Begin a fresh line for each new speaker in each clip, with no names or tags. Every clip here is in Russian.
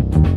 Привет!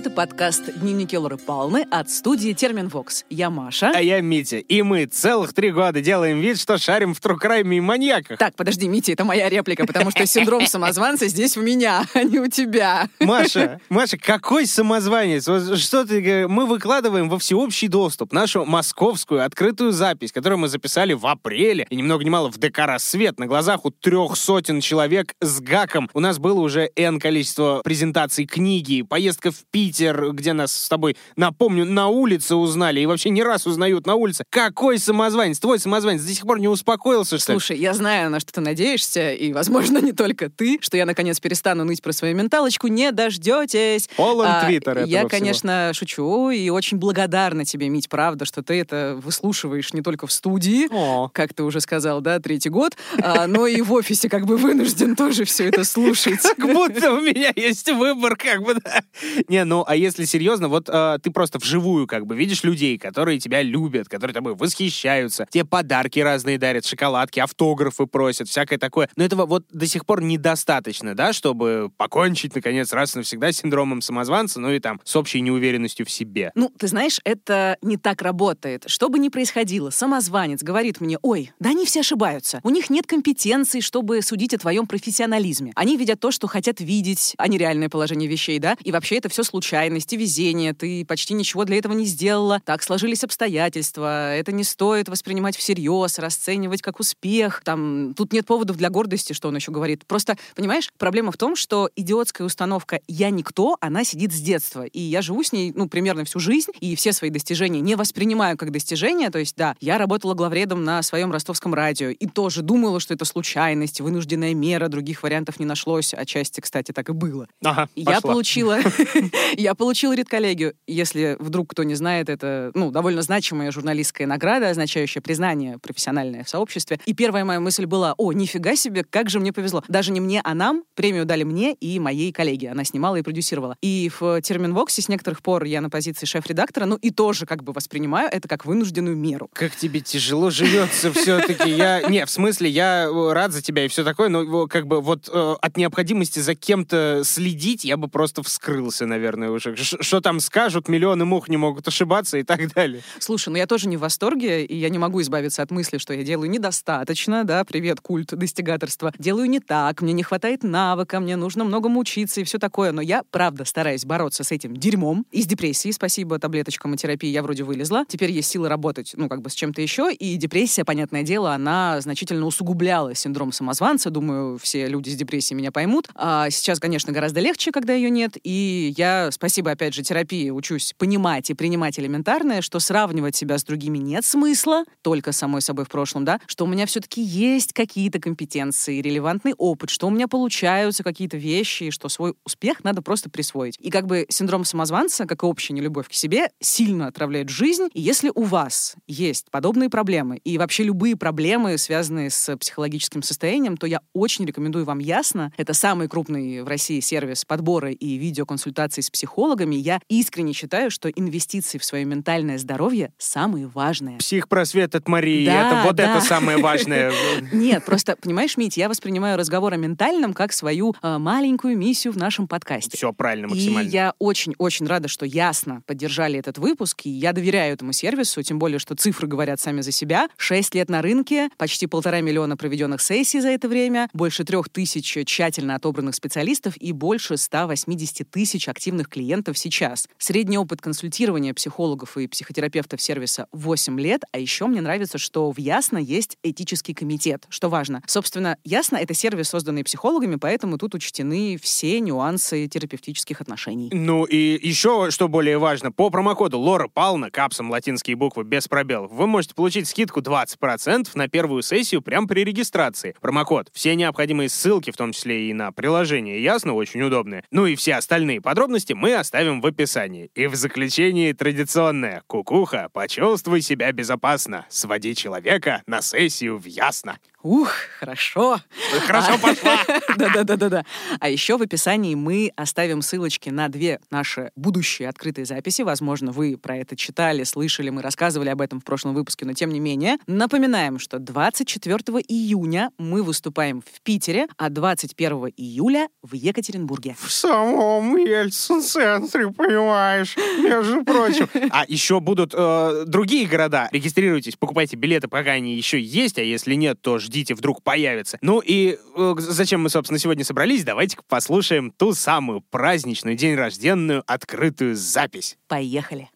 Это подкаст «Дневники Лоры Палны» от студии «Терменвокс». Я Маша.
А я Митя. И мы целых три года делаем вид, что шарим в true crime е и маньяках.
Так, подожди, Митя, это моя реплика, потому что синдром самозванца здесь у меня, а не у тебя.
Маша, Маша, какой самозванец? Вот Что ты... Мы выкладываем во всеобщий доступ нашу московскую открытую запись, которую мы записали в апреле, и ни много ни мало в ДК «Рассвет» на глазах у трех сотен человек с гаком. У нас было уже N количество презентаций книги, поездка в Питер, где нас с тобой, напомню, на улице узнали, и вообще не раз узнают на улице. Какой самозванец? Твой самозванец до сих пор не успокоился, что ли?
Слушай, я знаю, на что ты надеешься, и, возможно, не только ты, что я, наконец, перестану ныть про свою менталочку. Не дождетесь.
Полон
А,
твиттер этого
Я,
всего.
конечно, шучу и очень благодарна тебе, Мить, правда, что ты это выслушиваешь не только в студии,
О.
как ты уже сказал, да, третий год, а, но и в офисе как бы вынужден тоже все это слушать.
Как будто у меня есть выбор, как бы, да. Не, ну, а если серьезно, вот э, ты просто вживую, как бы, видишь людей, которые тебя любят, которые тобой восхищаются, тебе подарки разные дарят, шоколадки, автографы просят, всякое такое. Но этого вот до сих пор недостаточно, да, чтобы покончить, наконец, раз и навсегда с синдромом самозванца, ну и там, с общей неуверенностью в себе.
Ну, ты знаешь, это не так работает. Что бы ни происходило, самозванец говорит мне, ой, да они все ошибаются. У них нет компетенций, чтобы судить о твоем профессионализме. Они видят то, что хотят видеть, а не реальное положение вещей, да? И вообще это все случайность и везение. Ты почти ничего для этого не сделала. Так сложились обстоятельства. Это не стоит воспринимать всерьез, расценивать как успех. Там, тут нет поводов для гордости, что он еще говорит. Просто, понимаешь, проблема в том, что идиотская установка «я никто», она сидит с детства. И я живу с ней, ну, примерно всю жизнь, и все свои достижения не воспринимаю как достижения. То есть, да, я работала главредом на своем ростовском радио, и тоже думала, что это случайность, вынужденная мера, других вариантов не нашлось. Отчасти, кстати, так и было.
Ага,
Я
пошла.
получила, я получила редколлегию. Если вдруг кто не знает, это ну, довольно значимая журналистская награда, означающая признание профессиональное в сообществе. И первая моя мысль была, о, нифига себе, как же мне повезло. Даже не мне, а нам. Премию дали мне и моей коллеге. Она снимала и продюсировала. И в Терминвоксе с некоторых пор я на позиции шеф-редактора, ну и тоже как бы воспринимаю это как вынужденную меру.
Как тебе тяжело живется все-таки. Я, не, в смысле, я э, рад за тебя и все такое, но э, как бы вот э, от необходимости за кем-то следить я бы просто вскрылся, наверное, уже. Ш- Что там скажут, миллионы мух не могут ошибаться и так далее.
Слушай, ну я тоже не в восторге, и я не могу избавиться от мысли, что я делаю недостаточно, да, привет, культ достигаторства. Делаю не так, мне не хватает навыка, мне нужно многому учиться и все такое. Но я, правда, стараюсь бороться с этим дерьмом. Из депрессии, спасибо таблеточкам и терапии, я вроде вылезла. Теперь есть силы работать, ну, как бы с чем-то еще. И депрессия, понятное дело, она значительно усугубляла синдром самозванца. Думаю, все люди с депрессией меня поймут. А сейчас, конечно, гораздо легче, когда ее нет. И я, спасибо, опять же, терапии, учусь понимать и принимать элементарное, что сравнивать себя с другими нет смысла, только самой собой в прошлом, да, что у меня все-таки есть какие-то компетенции, релевантный опыт, что у меня получаются какие-то вещи, и что свой успех надо просто присвоить. И как бы синдром самозванца, как и общая нелюбовь к себе, сильно отравляет жизнь. И если у вас есть подобные проблемы и вообще любые проблемы, связанные с психологическим состоянием, то я очень рекомендую вам ясно. Это самый крупный в России сервис подбора и видеоконсультаций с психологами. Я искренне считаю, что инвестиции в свое ментальное здоровье самые важные.
Психпросвет от Марии,
Да,
это вот
да.
это самое важное.
Нет, просто, понимаешь, Мить, я воспринимаю разговор о ментальном как свою э, маленькую миссию в нашем подкасте.
Все правильно,
И
максимально.
я очень-очень рада, что ясно поддержали этот выпуск, и я доверяю этому сервису, тем более, что цифры говорят сами за себя. Шесть лет на рынке, почти полтора миллиона проведенных сессий за это время, больше трех тысяч тщательно отобранных специалистов и больше 180 тысяч активных клиентов сейчас. Средний опыт консультирования психологов и психотерапевтов сервиса 8 лет, а еще мне нравится, что в Ясно есть этический комитет, что важно. Собственно, Ясно — это сервис, созданный психологами, поэтому тут учтены все нюансы терапевтических отношений.
Ну и еще, что более важно, по промокоду Лора Пална, капсом латинские буквы без пробелов, вы можете получить скидку 20% на первую сессию прямо при регистрации. Промокод. Все необходимые ссылки, в том числе и на приложение, ясно, очень удобные. Ну и все остальные подробности мы оставим в описании. И в заключении традиционное. Кукуха, почувствуй себя безопасно. Своди человека на сессию в ясно.
Ух, хорошо.
Хорошо пошла.
Да-да-да-да-да. А еще в описании мы оставим ссылочки на две наши будущие открытые записи. Возможно, вы про это читали, слышали, мы рассказывали об этом в прошлом выпуске, но тем не менее. Напоминаем, что 24 июня мы выступаем в Питере, а 21 июля в Екатеринбурге.
В самом Ельцин-центре, понимаешь, между прочим. А еще будут э, другие города. Регистрируйтесь, покупайте билеты, пока они еще есть, а если нет, то ждите, вдруг появится. Ну и э, зачем мы, собственно, сегодня собрались? Давайте послушаем ту самую праздничную, день рожденную, открытую запись.
Поехали.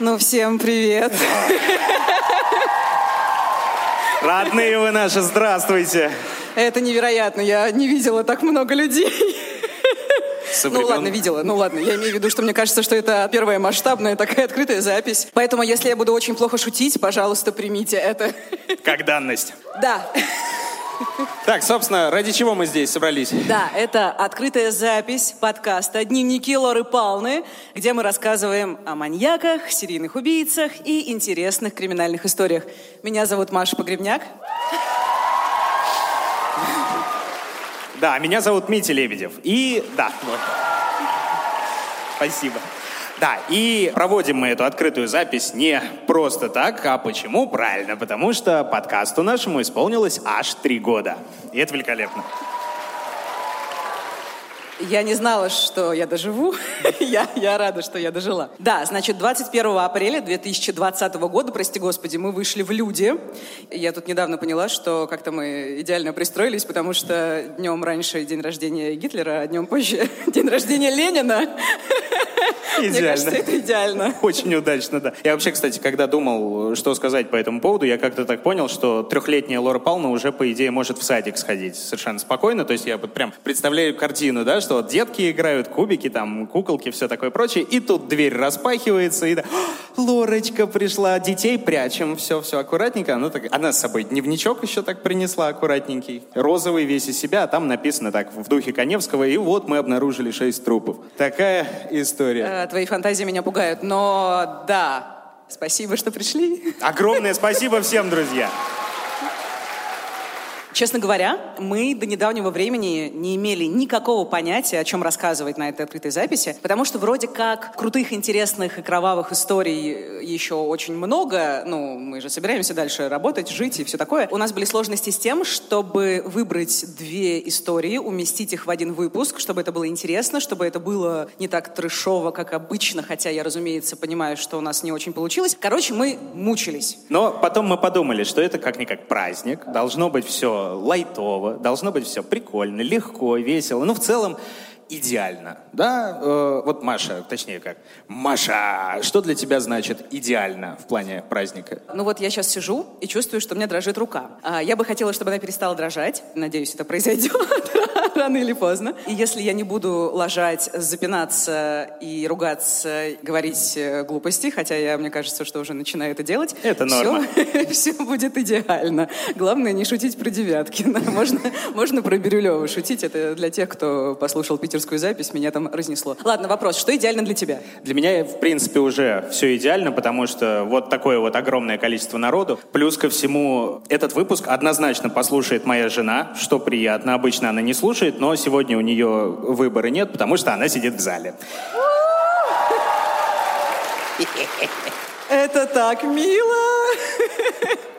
Ну, всем привет.
Родные вы наши, здравствуйте.
Это невероятно. Я не видела так много людей.
Со
Ну ладно, видела. Ну ладно, я имею в виду, что мне кажется, что это первая масштабная такая открытая запись. Поэтому, если я буду очень плохо шутить, пожалуйста, примите это.
Как данность.
Да,
Так, собственно, ради чего мы здесь собрались?
да, это открытая запись подкаста «Дневники Лоры Палны», где мы рассказываем о маньяках, серийных убийцах и интересных криминальных историях. Меня зовут Маша Погребняк.
Да, меня зовут Митя Лебедев. И да, вот. Спасибо. Да, и проводим мы эту открытую запись не просто так, а почему? Правильно, потому что подкасту нашему исполнилось аж три года. И это великолепно.
Я не знала, что я доживу. я, я рада, что я дожила. Да, значит, 21 апреля 2020 года, прости господи, мы вышли в люди. Я тут недавно поняла, что как-то мы идеально пристроились, потому что днем раньше день рождения Гитлера, а днем позже день рождения Ленина. Мне
Идеально.
кажется, это идеально.
Очень удачно, да. Я вообще, кстати, когда думал, что сказать по этому поводу, я как-то так понял, что трехлетняя Лора Павловна уже, по идее, может в садик сходить совершенно спокойно. То есть я вот прям представляю картину, да, что вот детки играют, кубики, там, куколки, все такое прочее, и тут дверь распахивается, и да, «А, Лорочка пришла, детей прячем, все, все аккуратненько. Она, так, она с собой дневничок еще так принесла аккуратненький, розовый весь из себя, а там написано так в духе Коневского, и вот мы обнаружили шесть трупов. Такая история.
Э, Твои фантазии меня пугают, но да, спасибо, что пришли.
Огромное спасибо всем, друзья.
Честно говоря, мы до недавнего времени не имели никакого понятия, о чем рассказывать на этой открытой записи, потому что вроде как крутых, интересных и кровавых историй еще очень много. Ну, мы же собираемся дальше работать, жить и все такое. У нас были сложности с тем, чтобы выбрать две истории, уместить их в один выпуск, чтобы это было интересно, чтобы это было не так трешово, как обычно, хотя я, разумеется, понимаю, что у нас не очень получилось. Короче, мы мучились.
Но потом мы подумали, что это как-никак праздник, должно быть все лайтово, должно быть все прикольно, легко, весело. Ну, в целом, идеально, да? Э, вот Маша, точнее как, Маша, что для тебя значит идеально в плане праздника?
Ну вот я сейчас сижу и чувствую, что у меня дрожит рука. А, я бы хотела, чтобы она перестала дрожать. Надеюсь, это произойдет рано или поздно. И если я не буду лажать, запинаться и ругаться, говорить э, глупости, хотя я, мне кажется, что уже начинаю это делать.
Это норма.
Все будет идеально. Главное не шутить про Девяткина. Можно, можно про Бирюлева шутить. Это для тех, кто послушал питерскую запись, меня там разнесло. Ладно, вопрос. Что идеально для тебя?
Для меня, в принципе, уже все идеально, потому что вот такое вот огромное количество народу. Плюс ко всему, этот выпуск однозначно послушает моя жена, что приятно. Обычно она не слушает, но сегодня у нее выбора нет, потому что она сидит в зале.
Это так мило!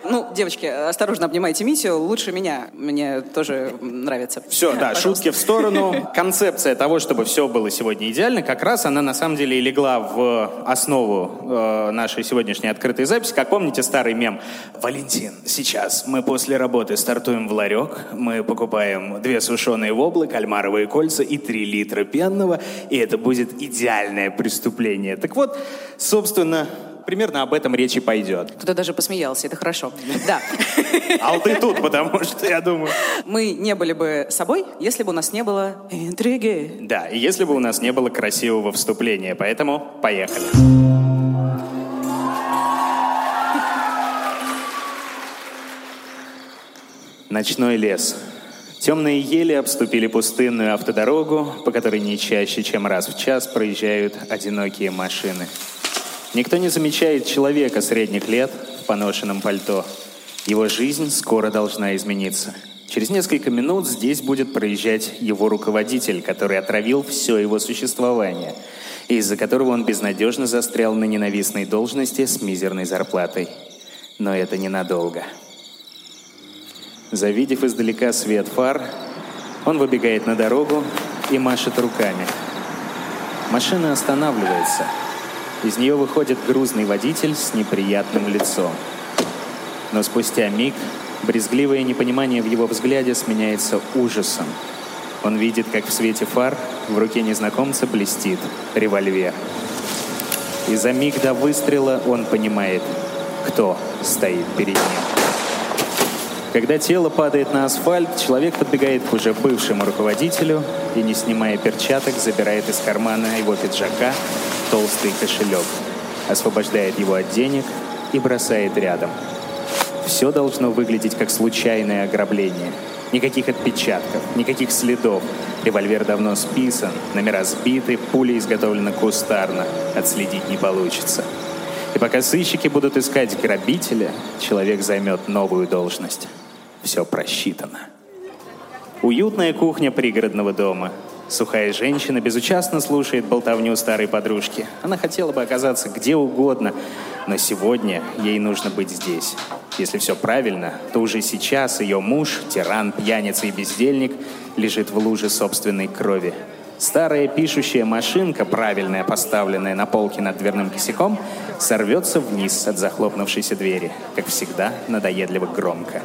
Ну, девочки, осторожно обнимайте Митю, лучше меня. Мне тоже нравится.
Все, да,
Пожалуйста.
шутки в сторону. Концепция того, чтобы все было сегодня идеально, как раз она на самом деле и легла в основу э, нашей сегодняшней открытой записи. Как помните старый мем? Валентин, сейчас мы после работы стартуем в ларек, мы покупаем две сушеные воблы, кальмаровые кольца и три литра пенного, и это будет идеальное преступление. Так вот, собственно, примерно об этом речь и пойдет.
Кто-то даже посмеялся, это хорошо. Да.
А ты тут, потому что, я думаю...
Мы не были бы собой, если бы у нас не было интриги.
Да, и если бы у нас не было красивого вступления, поэтому поехали. Ночной лес. Темные ели обступили пустынную автодорогу, по которой не чаще, чем раз в час проезжают одинокие машины. Никто не замечает человека средних лет в поношенном пальто. Его жизнь скоро должна измениться. Через несколько минут здесь будет проезжать его руководитель, который отравил все его существование, из-за которого он безнадежно застрял на ненавистной должности с мизерной зарплатой. Но это ненадолго. Завидев издалека свет фар, он выбегает на дорогу и машет руками. Машина останавливается. Из нее выходит грузный водитель с неприятным лицом. Но спустя миг брезгливое непонимание в его взгляде сменяется ужасом. Он видит, как в свете фар в руке незнакомца блестит револьвер. И за миг до выстрела он понимает, кто стоит перед ним. Когда тело падает на асфальт, человек подбегает к уже бывшему руководителю и, не снимая перчаток, забирает из кармана его пиджака толстый кошелек, освобождает его от денег и бросает рядом. Все должно выглядеть как случайное ограбление. Никаких отпечатков, никаких следов. Револьвер давно списан, номера сбиты, пули изготовлены кустарно. Отследить не получится. И пока сыщики будут искать грабителя, человек займет новую должность. Все просчитано. Уютная кухня пригородного дома. Сухая женщина безучастно слушает болтовню старой подружки. Она хотела бы оказаться где угодно, но сегодня ей нужно быть здесь. Если все правильно, то уже сейчас ее муж, тиран, пьяница и бездельник, лежит в луже собственной крови. Старая пишущая машинка, правильная, поставленная на полке над дверным косяком, сорвется вниз от захлопнувшейся двери, как всегда, надоедливо громко.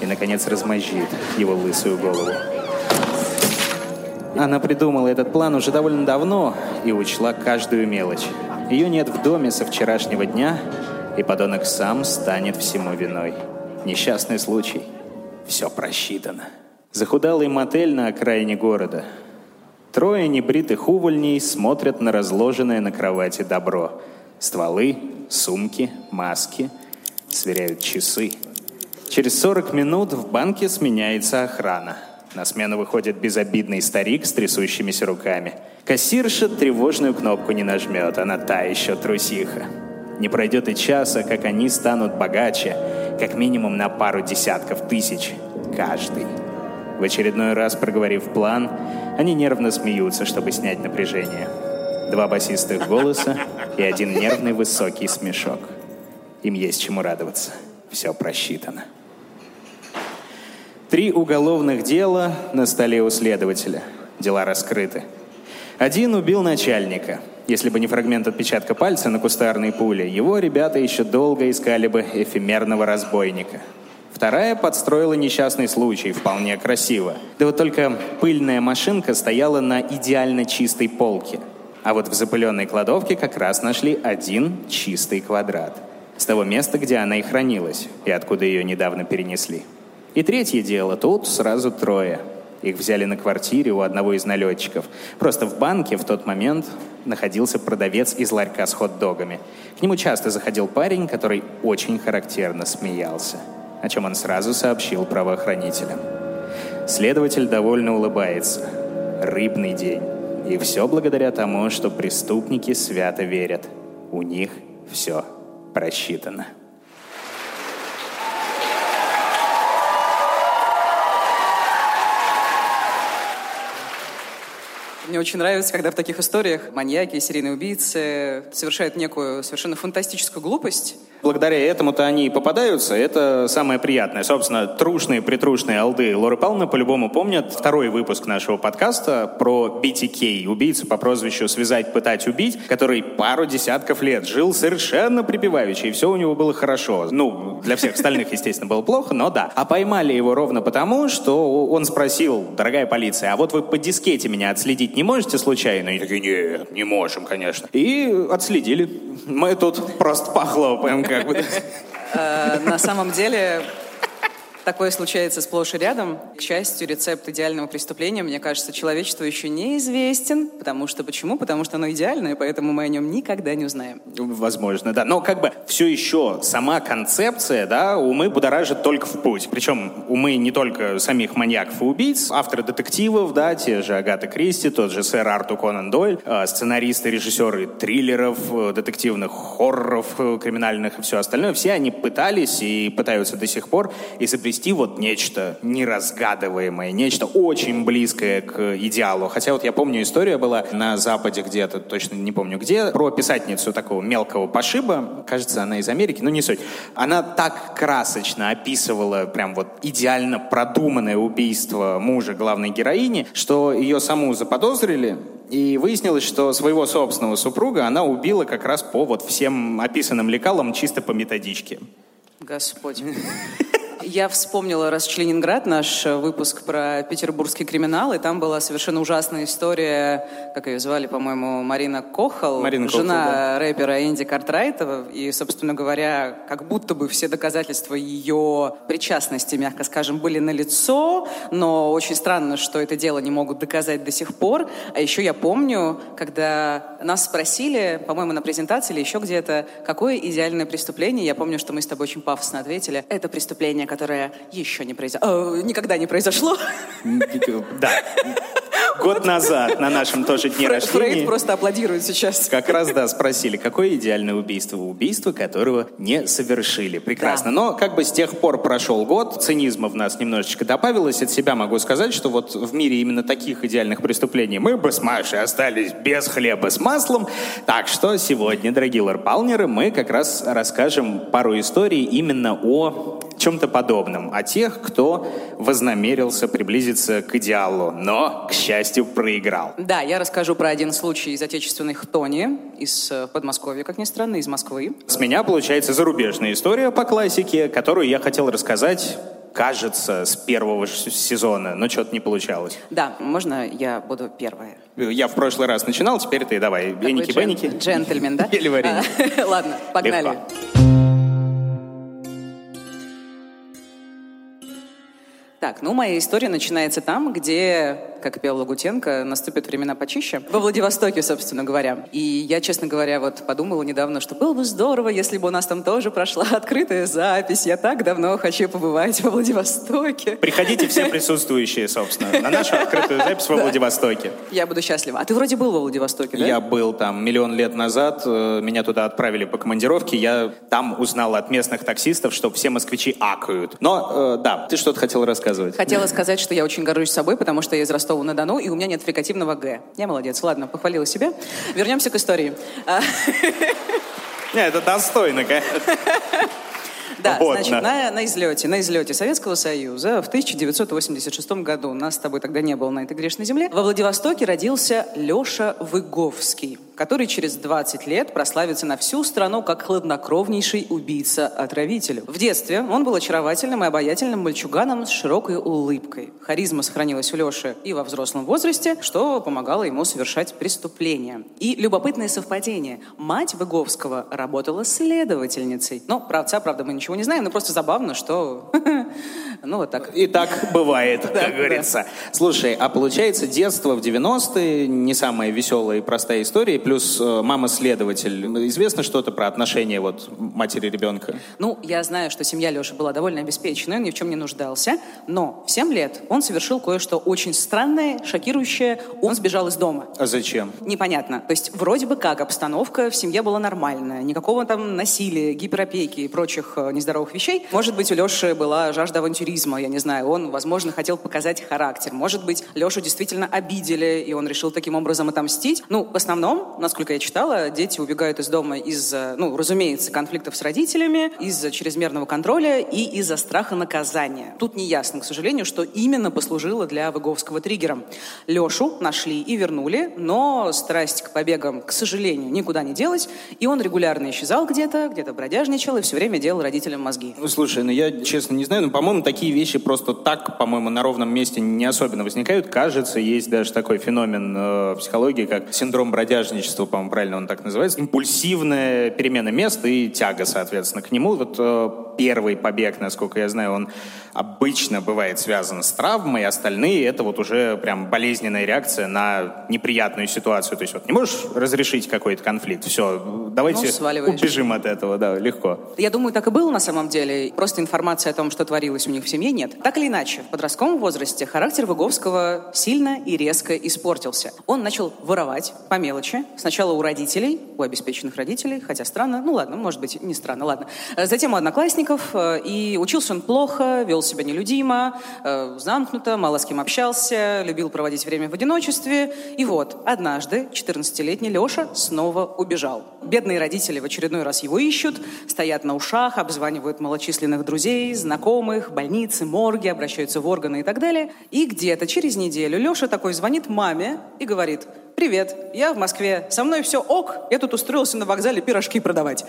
И, наконец, размозжит его лысую голову. Она придумала этот план уже довольно давно и учла каждую мелочь. Ее нет в доме со вчерашнего дня, и подонок сам станет всему виной. Несчастный случай. Все просчитано. Захудалый мотель на окраине города — Трое небритых увольней смотрят на разложенное на кровати добро. Стволы, сумки, маски. Сверяют часы. Через 40 минут в банке сменяется охрана. На смену выходит безобидный старик с трясущимися руками. Кассирша тревожную кнопку не нажмет, она та еще трусиха. Не пройдет и часа, как они станут богаче, как минимум на пару десятков тысяч каждый. В очередной раз проговорив план, они нервно смеются, чтобы снять напряжение. Два басистых голоса и один нервный высокий смешок. Им есть чему радоваться. Все просчитано. Три уголовных дела на столе у следователя. Дела раскрыты. Один убил начальника. Если бы не фрагмент отпечатка пальца на кустарной пуле, его ребята еще долго искали бы эфемерного разбойника – Вторая подстроила несчастный случай, вполне красиво. Да вот только пыльная машинка стояла на идеально чистой полке. А вот в запыленной кладовке как раз нашли один чистый квадрат. С того места, где она и хранилась, и откуда ее недавно перенесли. И третье дело, тут сразу трое. Их взяли на квартире у одного из налетчиков. Просто в банке в тот момент находился продавец из ларька с хот-догами. К нему часто заходил парень, который очень характерно смеялся о чем он сразу сообщил правоохранителям. Следователь довольно улыбается. Рыбный день. И все благодаря тому, что преступники свято верят. У них все просчитано.
Мне очень нравится, когда в таких историях маньяки серийные убийцы совершают некую совершенно фантастическую глупость,
благодаря этому-то они и попадаются. Это самое приятное. Собственно, трушные, притрушные алды Лоры Павловны по-любому помнят второй выпуск нашего подкаста про BTK, убийцу по прозвищу «Связать, пытать, убить», который пару десятков лет жил совершенно припеваючи, и все у него было хорошо. Ну, для всех остальных, естественно, было плохо, но да. А поймали его ровно потому, что он спросил, дорогая полиция, а вот вы по дискете меня отследить не можете случайно? И такие, нет, не можем, конечно. И отследили. Мы тут просто похлопаем, как бы.
Э, на самом деле, Такое случается сплошь и рядом. К счастью, рецепт идеального преступления, мне кажется, человечеству еще неизвестен. Потому что почему? Потому что оно идеальное, поэтому мы о нем никогда не узнаем.
Возможно, да. Но как бы все еще сама концепция, да, умы будоражит только в путь. Причем умы не только самих маньяков и убийц, авторы детективов, да, те же Агата Кристи, тот же сэр Арту Конан Дойль, э, сценаристы, режиссеры триллеров, э, детективных хорроров, э, криминальных и все остальное, все они пытались и пытаются до сих пор изобрести изобрести вот нечто неразгадываемое, нечто очень близкое к идеалу. Хотя вот я помню, история была на Западе где-то, точно не помню где, про писательницу такого мелкого пошиба, кажется, она из Америки, но не суть. Она так красочно описывала прям вот идеально продуманное убийство мужа главной героини, что ее саму заподозрили, и выяснилось, что своего собственного супруга она убила как раз по вот всем описанным лекалам чисто по методичке.
Господь. Я вспомнила «Расчленинград», наш выпуск про петербургский криминал, и там была совершенно ужасная история, как ее звали, по-моему, Марина Кохал,
Марина
жена
Кохал, да.
рэпера Энди Картрайта, и, собственно говоря, как будто бы все доказательства ее причастности, мягко скажем, были налицо, но очень странно, что это дело не могут доказать до сих пор. А еще я помню, когда нас спросили, по-моему, на презентации или еще где-то, какое идеальное преступление, я помню, что мы с тобой очень пафосно ответили, это преступление, которое еще не произошло, никогда не произошло.
Да. Год назад на нашем тоже дне
Фрейд
рождения
просто аплодирует сейчас.
как раз, да, спросили, какое идеальное убийство? Убийство, которого не совершили. Прекрасно.
Да.
Но как бы с тех пор прошел год, цинизма в нас немножечко добавилось. От себя могу сказать, что вот в мире именно таких идеальных преступлений мы бы с Машей остались без хлеба с маслом. Так что сегодня, дорогие ларпалнеры, мы как раз расскажем пару историй именно о чем-то подобном, о тех, кто вознамерился приблизиться к идеалу, но, к счастью, проиграл.
Да, я расскажу про один случай из отечественной хтони, из э, Подмосковья, как ни странно, из Москвы.
С меня получается зарубежная история по классике, которую я хотел рассказать, кажется, с первого сезона, но что-то не получалось.
Да, можно я буду первая?
Я в прошлый раз начинал, теперь ты давай.
Такой
Эники-беники.
джен- Джентльмен, да?
Или варенье.
А, Ладно, погнали.
Легко.
Так, ну, моя история начинается там, где, как пел Лагутенко, наступят времена почище. Во Владивостоке, собственно говоря. И я, честно говоря, вот подумала недавно, что было бы здорово, если бы у нас там тоже прошла открытая запись. Я так давно хочу побывать во Владивостоке.
Приходите все присутствующие, собственно, на нашу открытую запись во Владивостоке.
Я буду счастлива. А ты вроде был во Владивостоке, да?
Я был там миллион лет назад, э, меня туда отправили по командировке, я там узнал от местных таксистов, что все москвичи акают. Но, э, да, ты что-то хотел рассказывать.
Хотела сказать, что я очень горжусь собой, потому что я из Ростова-на-Дону, и у меня нет фрикативного «г». Я молодец. Ладно, похвалила себя. Вернемся к истории.
Не, это достойно, конечно.
Да,
Вот,
значит,
на.
на, на излете, на излете Советского Союза в 1986 году, нас с тобой тогда не было на этой грешной земле, во Владивостоке родился Леша Выговский, который через 20 лет прославится на всю страну как хладнокровнейший убийца-отравитель. В детстве он был очаровательным и обаятельным мальчуганом с широкой улыбкой. Харизма сохранилась у Леши и во взрослом возрасте, что помогало ему совершать преступления. И любопытное совпадение. Мать Выговского работала следовательницей. Про отца, правда, мы ничего не знаем, но просто забавно, что... Ну, вот так.
И так бывает, как говорится. Слушай, а получается, детство в 90-е не самая веселая и простая история, плюс э, мама-следователь. Известно что-то про отношения вот матери ребенка?
Ну, я знаю, что семья Леши была довольно обеспеченной, он ни в чем не нуждался, но в 7 лет он совершил кое-что очень странное, шокирующее. Он сбежал из дома.
А зачем?
Непонятно. То есть вроде бы как обстановка в семье была нормальная. Никакого там насилия, гиперопеки и прочих э, нездоровых вещей. Может быть, у Леши была жажда авантюризма, я не знаю. Он, возможно, хотел показать характер. Может быть, Лешу действительно обидели, и он решил таким образом отомстить. Ну, в основном, насколько я читала, дети убегают из дома из-за, ну, разумеется, конфликтов с родителями, из-за чрезмерного контроля и из-за страха наказания. Тут не ясно, к сожалению, что именно послужило для Выговского триггером. Лешу нашли и вернули, но страсть к побегам, к сожалению, никуда не делась, и он регулярно исчезал где-то, где-то бродяжничал и все время делал родителям мозги.
Ну, слушай, ну я честно не знаю, но, по-моему, такие вещи просто так, по-моему, на ровном месте не особенно возникают. Кажется, есть даже такой феномен э, психологии, как синдром бродяжничества, по-моему, правильно он так называется. Импульсивная перемена места и тяга, соответственно, к нему. Вот э, первый побег, насколько я знаю, он обычно бывает связан с травмой, остальные это вот уже прям болезненная реакция на неприятную ситуацию. То есть вот не можешь разрешить какой-то конфликт, все, давайте
ну,
убежим от этого, да, легко.
Я думаю, так и было на самом деле. Просто информации о том, что творилось у них в семье, нет. Так или иначе, в подростковом возрасте характер Выговского сильно и резко испортился. Он начал воровать по мелочи. Сначала у родителей, у обеспеченных родителей, хотя странно, ну ладно, может быть, не странно, ладно. Затем у одноклассников, э, и учился он плохо, вел себя нелюдимо, э, замкнуто, мало с кем общался, любил проводить время в одиночестве. И вот, однажды 14-летний Леша снова убежал. Бедные родители в очередной раз его ищут, стоят на ушах, обзванивают малочисленных друзей, знакомых, больницы, морги, обращаются в органы и так далее. И где-то через неделю Леша такой звонит маме и говорит, «Привет, я в Москве, со мной все ок, я тут устроился на вокзале пирожки продавать».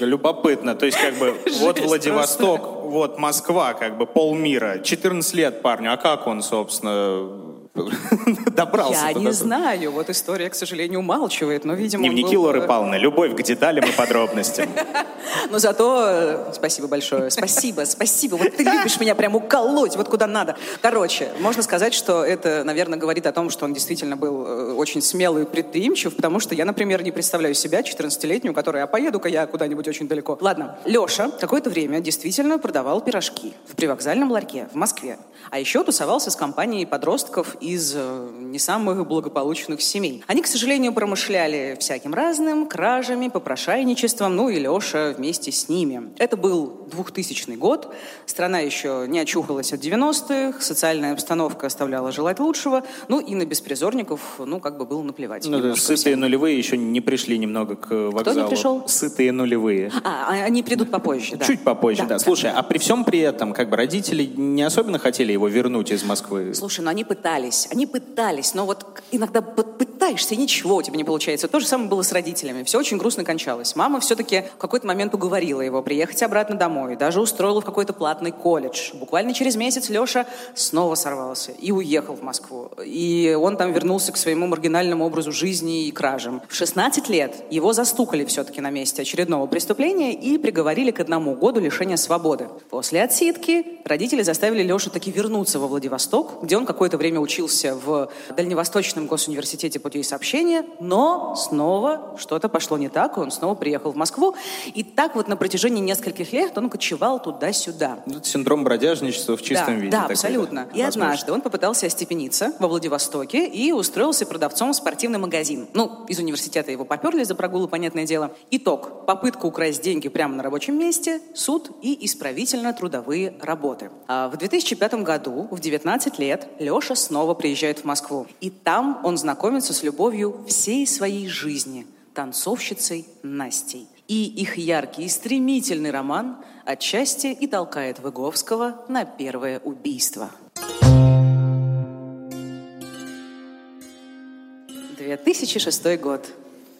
Любопытно, то есть как бы вот Владивосток, вот Москва, как бы полмира, 14 лет парню, а как он, собственно, добрался
Я не знаю. Вот история, к сожалению, умалчивает, но, видимо,
Дневники был... Лоры Павловны. Любовь к деталям и подробностям.
Но зато... Э, спасибо большое. Спасибо, спасибо. Вот ты любишь меня прям уколоть, вот куда надо. Короче, можно сказать, что это, наверное, говорит о том, что он действительно был э, очень смелый и предприимчив, потому что я, например, не представляю себя 14-летнюю, которая, а поеду-ка я куда-нибудь очень далеко. Ладно, Леша какое-то время действительно продавал пирожки в привокзальном ларьке в Москве. А еще тусовался с компанией подростков из э, не самых благополучных семей. Они, к сожалению, промышляли всяким разным, кражами, попрошайничеством, ну и Леша вместе с ними. Это был 2000 год, страна еще не очухалась от 90-х, социальная обстановка оставляла желать лучшего, ну и на беспризорников, ну, как бы было наплевать.
Ну, сытые нулевые еще не пришли немного к вокзалу.
Кто не пришел?
Сытые нулевые.
А, а они придут попозже, да.
Чуть попозже, да. да. Слушай, а при всем при этом, как бы родители не особенно хотели его вернуть из Москвы?
Слушай, ну они пытались, они пытались, но вот иногда пытаешься, и ничего у тебя не получается. То же самое было с родителями. Все очень грустно кончалось. Мама все-таки в какой-то момент уговорила его приехать обратно домой, даже устроила в какой-то платный колледж. Буквально через месяц Леша снова сорвался и уехал в Москву. И он там вернулся к своему маргинальному образу жизни и кражам. В 16 лет его застукали все-таки на месте очередного преступления и приговорили к одному году лишения свободы. После отсидки родители заставили Лешу таки вернуться во Владивосток, где он какое-то время учился в Дальневосточном госуниверситете путей сообщения, но снова что-то пошло не так, и он снова приехал в Москву. И так вот на протяжении нескольких лет он кочевал туда-сюда.
Ну, это синдром бродяжничества в чистом
да,
виде.
Да, такой, абсолютно. Да? И Возможно. однажды он попытался остепениться во Владивостоке и устроился продавцом в спортивный магазин. Ну, из университета его поперли за прогулы, понятное дело. Итог. Попытка украсть деньги прямо на рабочем месте, суд и исправительно-трудовые работы. А в 2005 году, в 19 лет, Леша снова приезжает в Москву. И там он знакомится с любовью всей своей жизни – танцовщицей Настей. И их яркий и стремительный роман отчасти и толкает Выговского на первое убийство. 2006 год.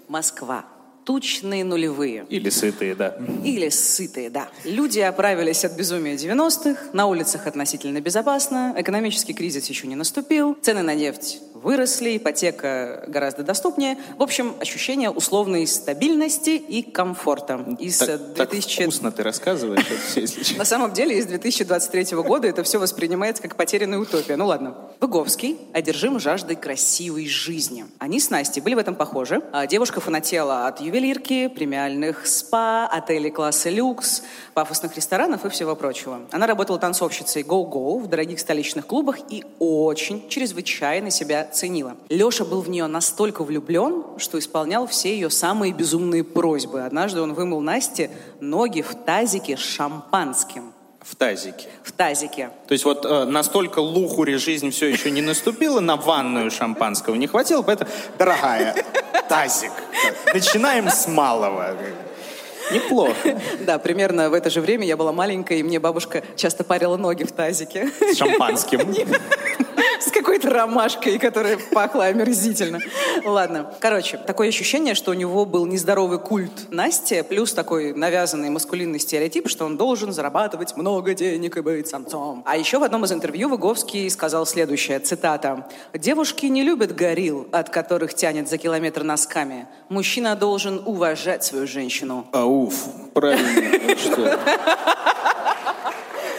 Москва тучные нулевые.
Или сытые, да.
Или сытые, да. Люди оправились от безумия 90-х, на улицах относительно безопасно, экономический кризис еще не наступил, цены на нефть выросли, ипотека гораздо доступнее. В общем, ощущение условной стабильности и комфорта.
Из так, 2000... так вкусно ты рассказываешь
это На самом деле, из 2023 года это все воспринимается как потерянная утопия. Ну ладно. Выговский одержим жаждой красивой жизни. Они с Настей были в этом похожи. А девушка фанатела от ювелирки, премиальных спа, отелей класса люкс, пафосных ресторанов и всего прочего. Она работала танцовщицей go-go в дорогих столичных клубах и очень, чрезвычайно себя ценила. Леша был в нее настолько влюблен, что исполнял все ее самые безумные просьбы. Однажды он вымыл Насте ноги в тазике с шампанским.
В тазике.
В тазике.
То есть вот э, настолько лухуре жизнь все еще не наступила, на ванную шампанского не хватило, поэтому, дорогая, тазик. Начинаем с малого. Неплохо.
Да, примерно в это же время я была маленькая, и мне бабушка часто парила ноги в тазике.
С шампанским.
Какой-то ромашкой, которая пахла омерзительно. Ладно. Короче, такое ощущение, что у него был нездоровый культ Насти, плюс такой навязанный маскулинный стереотип, что он должен зарабатывать много денег и быть самцом. А еще в одном из интервью Выговский сказал следующее, цитата. «Девушки не любят горил, от которых тянет за километр носками. Мужчина должен уважать свою женщину».
Ауф, правильно.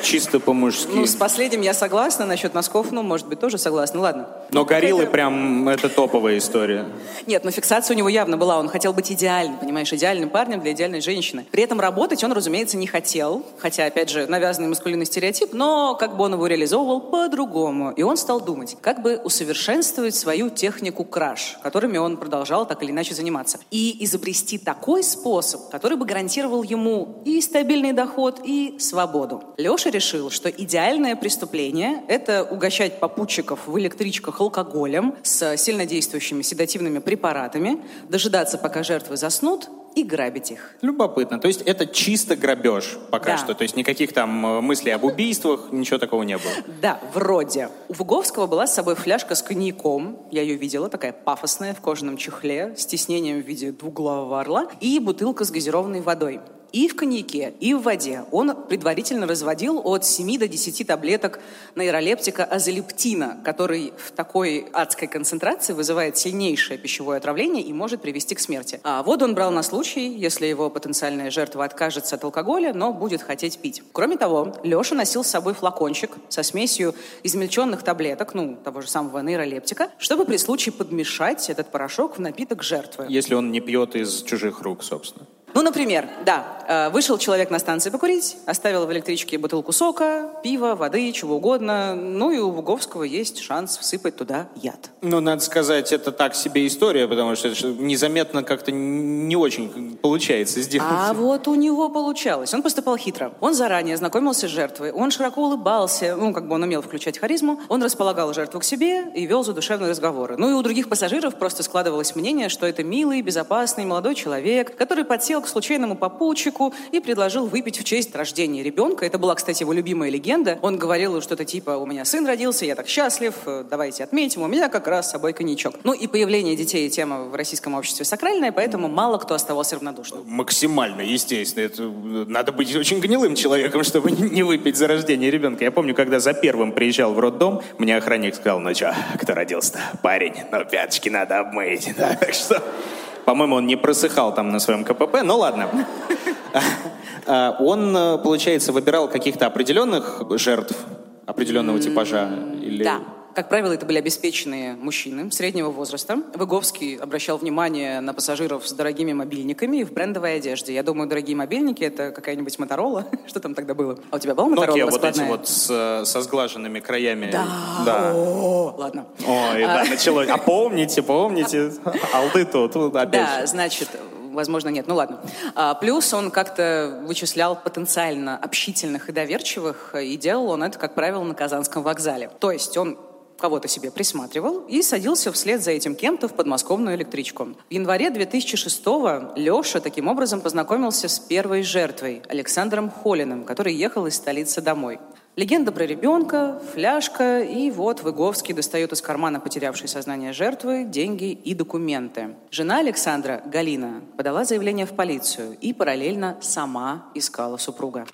Чисто по-мужски.
Ну, с последним я согласна, насчет носков, ну, может быть, тоже согласна. Ладно.
Но гориллы прям, это топовая история.
Нет, но фиксация у него явно была. Он хотел быть идеальным, понимаешь, идеальным парнем для идеальной женщины. При этом работать он, разумеется, не хотел. Хотя, опять же, навязанный маскулинный стереотип, но как бы он его реализовывал по-другому. И он стал думать, как бы усовершенствовать свою технику краш, которыми он продолжал так или иначе заниматься. И изобрести такой способ, который бы гарантировал ему и стабильный доход, и свободу. Леша решил, что идеальное преступление — это угощать попутчиков в электричках алкоголем с сильнодействующими седативными препаратами, дожидаться, пока жертвы заснут, и грабить их.
Любопытно. То есть это чисто грабеж пока
Да.
что. То есть никаких там э, мыслей об убийствах, ничего такого не было.
Да, вроде. У Выговского была с собой фляжка с коньяком. Я ее видела, такая пафосная, в кожаном чехле, с тиснением в виде двуглавого орла. И бутылка с газированной водой. И в коньяке, и в воде он предварительно разводил от 7 до 10 таблеток нейролептика азолептина, который в такой адской концентрации вызывает сильнейшее пищевое отравление и может привести к смерти. А воду он брал на случай, если его потенциальная жертва откажется от алкоголя, но будет хотеть пить. Кроме того, Леша носил с собой флакончик со смесью измельченных таблеток, ну, того же самого нейролептика, чтобы при случае подмешать этот порошок в напиток жертвы.
Если он не пьет из чужих рук, собственно.
Ну, например, да, э, вышел человек на станции покурить, оставил в электричке бутылку сока, пива, воды, чего угодно. Ну и у Буговского есть шанс всыпать туда яд.
Ну, надо сказать, это так себе история, потому что незаметно как-то не очень получается сделать.
А вот у него получалось. Он поступал хитро. Он заранее знакомился с жертвой, он широко улыбался, ну, как бы он умел включать харизму, он располагал жертву к себе и вел задушевные разговоры. Ну и у других пассажиров просто складывалось мнение, что это милый, безопасный молодой человек, который подсел к случайному попутчику и предложил выпить в честь рождения ребенка. Это была, кстати, его любимая легенда. Он говорил что-то типа «У меня сын родился, я так счастлив, э, давайте отметим, у меня как раз с собой коньячок». Ну и появление детей – тема в российском обществе сакральная, поэтому мало кто оставался равнодушным.
Максимально, естественно. Это, э, надо быть очень гнилым человеком, чтобы не выпить за рождение ребенка. Я помню, когда за первым приезжал в роддом, мне охранник сказал, ну что, кто родился-то? Парень, ну пяточки надо обмыть. Да, Так что, по-моему, он не просыхал там на своем КПП, ну ладно. А, Он, э, получается, выбирал каких-то определенных жертв, определенного типажа? Или...
Да. Как правило, это были обеспеченные мужчины среднего возраста. Выговский обращал внимание на пассажиров с дорогими мобильниками и в брендовой одежде. Я думаю, дорогие мобильники — это какая-нибудь Моторола. Что там тогда было? А у тебя была Моторола
Nokia вот эти вот с, со сглаженными краями.
Да.
Да.
О, ладно.
Ой, да, началось. А помните, помните, алды тут, опять
Да, значит, возможно, нет. Ну ладно. А, плюс он как-то вычислял потенциально общительных и доверчивых, и делал он это, как правило, на Казанском вокзале. То есть он кого-то себе присматривал и садился вслед за этим кем-то в подмосковную электричку. В январе 2006-го Леша таким образом познакомился с первой жертвой, Александром Холиным, который ехал из столицы домой. Легенда про ребенка, фляжка, и вот Выговский достает из кармана потерявшей сознание жертвы деньги и документы. Жена Александра, Галина, подала заявление в полицию и параллельно сама искала супруга.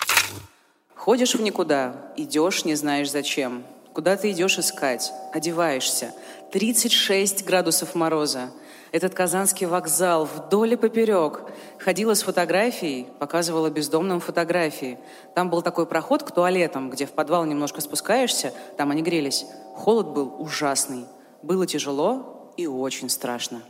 Ходишь в никуда, идешь, не знаешь зачем. Куда ты идешь искать? Одеваешься. 36 градусов мороза. Этот казанский вокзал вдоль и поперек. Ходила с фотографией, показывала бездомным фотографии. Там был такой проход к туалетам, где в подвал немножко спускаешься, там они грелись. Холод был ужасный. Было тяжело и очень страшно.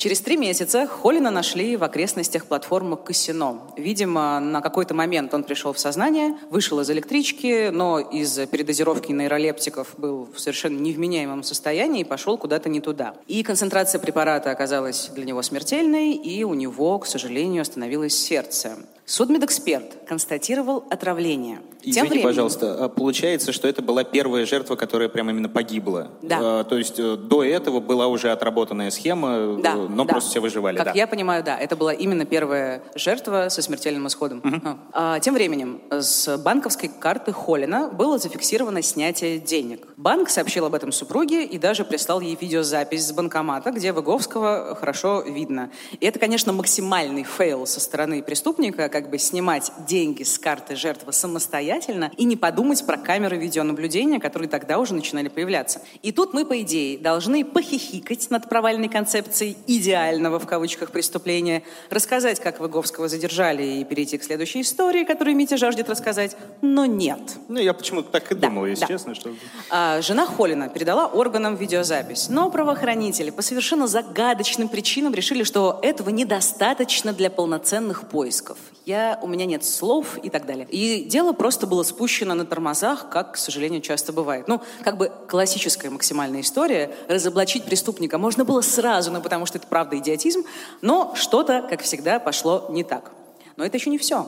Через три месяца Холина нашли в окрестностях платформы Кассино. Видимо, на какой-то момент он пришел в сознание, вышел из электрички, но из-за передозировки нейролептиков был в совершенно невменяемом состоянии и пошел куда-то не туда. И концентрация препарата оказалась для него смертельной, и у него, к сожалению, остановилось сердце. Судмедэксперт констатировал отравление.
Извините, Тем временем... пожалуйста, а получается, что это была первая жертва, которая прямо именно погибла?
Да.
А, то есть э, до этого была уже отработанная схема, э,
да,
но
да.
просто все выживали.
Как
да.
я понимаю, да, это была именно первая жертва со смертельным исходом. Угу. А, тем временем с банковской карты Холлина было зафиксировано снятие денег. Банк сообщил об этом супруге и даже прислал ей видеозапись с банкомата, где Выговского хорошо видно. И это, конечно, максимальный фейл со стороны преступника, как бы снимать деньги с карты жертвы самостоятельно и не подумать про камеры видеонаблюдения, которые тогда уже начинали появляться. И тут мы, по идее, должны похихикать над провальной концепцией идеального в кавычках преступления, рассказать, как Выговского задержали и перейти к следующей истории, которую Митя жаждет рассказать, но нет.
Ну, я почему-то так и да, думал, если да. честно. Что...
А, жена Холина передала органам видеозапись, но правоохранители по совершенно загадочным причинам решили, что этого недостаточно для полноценных поисков я, у меня нет слов и так далее. И дело просто было спущено на тормозах, как, к сожалению, часто бывает. Ну, как бы классическая максимальная история. Разоблачить преступника можно было сразу, ну, потому что это правда идиотизм, но что-то, как всегда, пошло не так. Но это еще не все.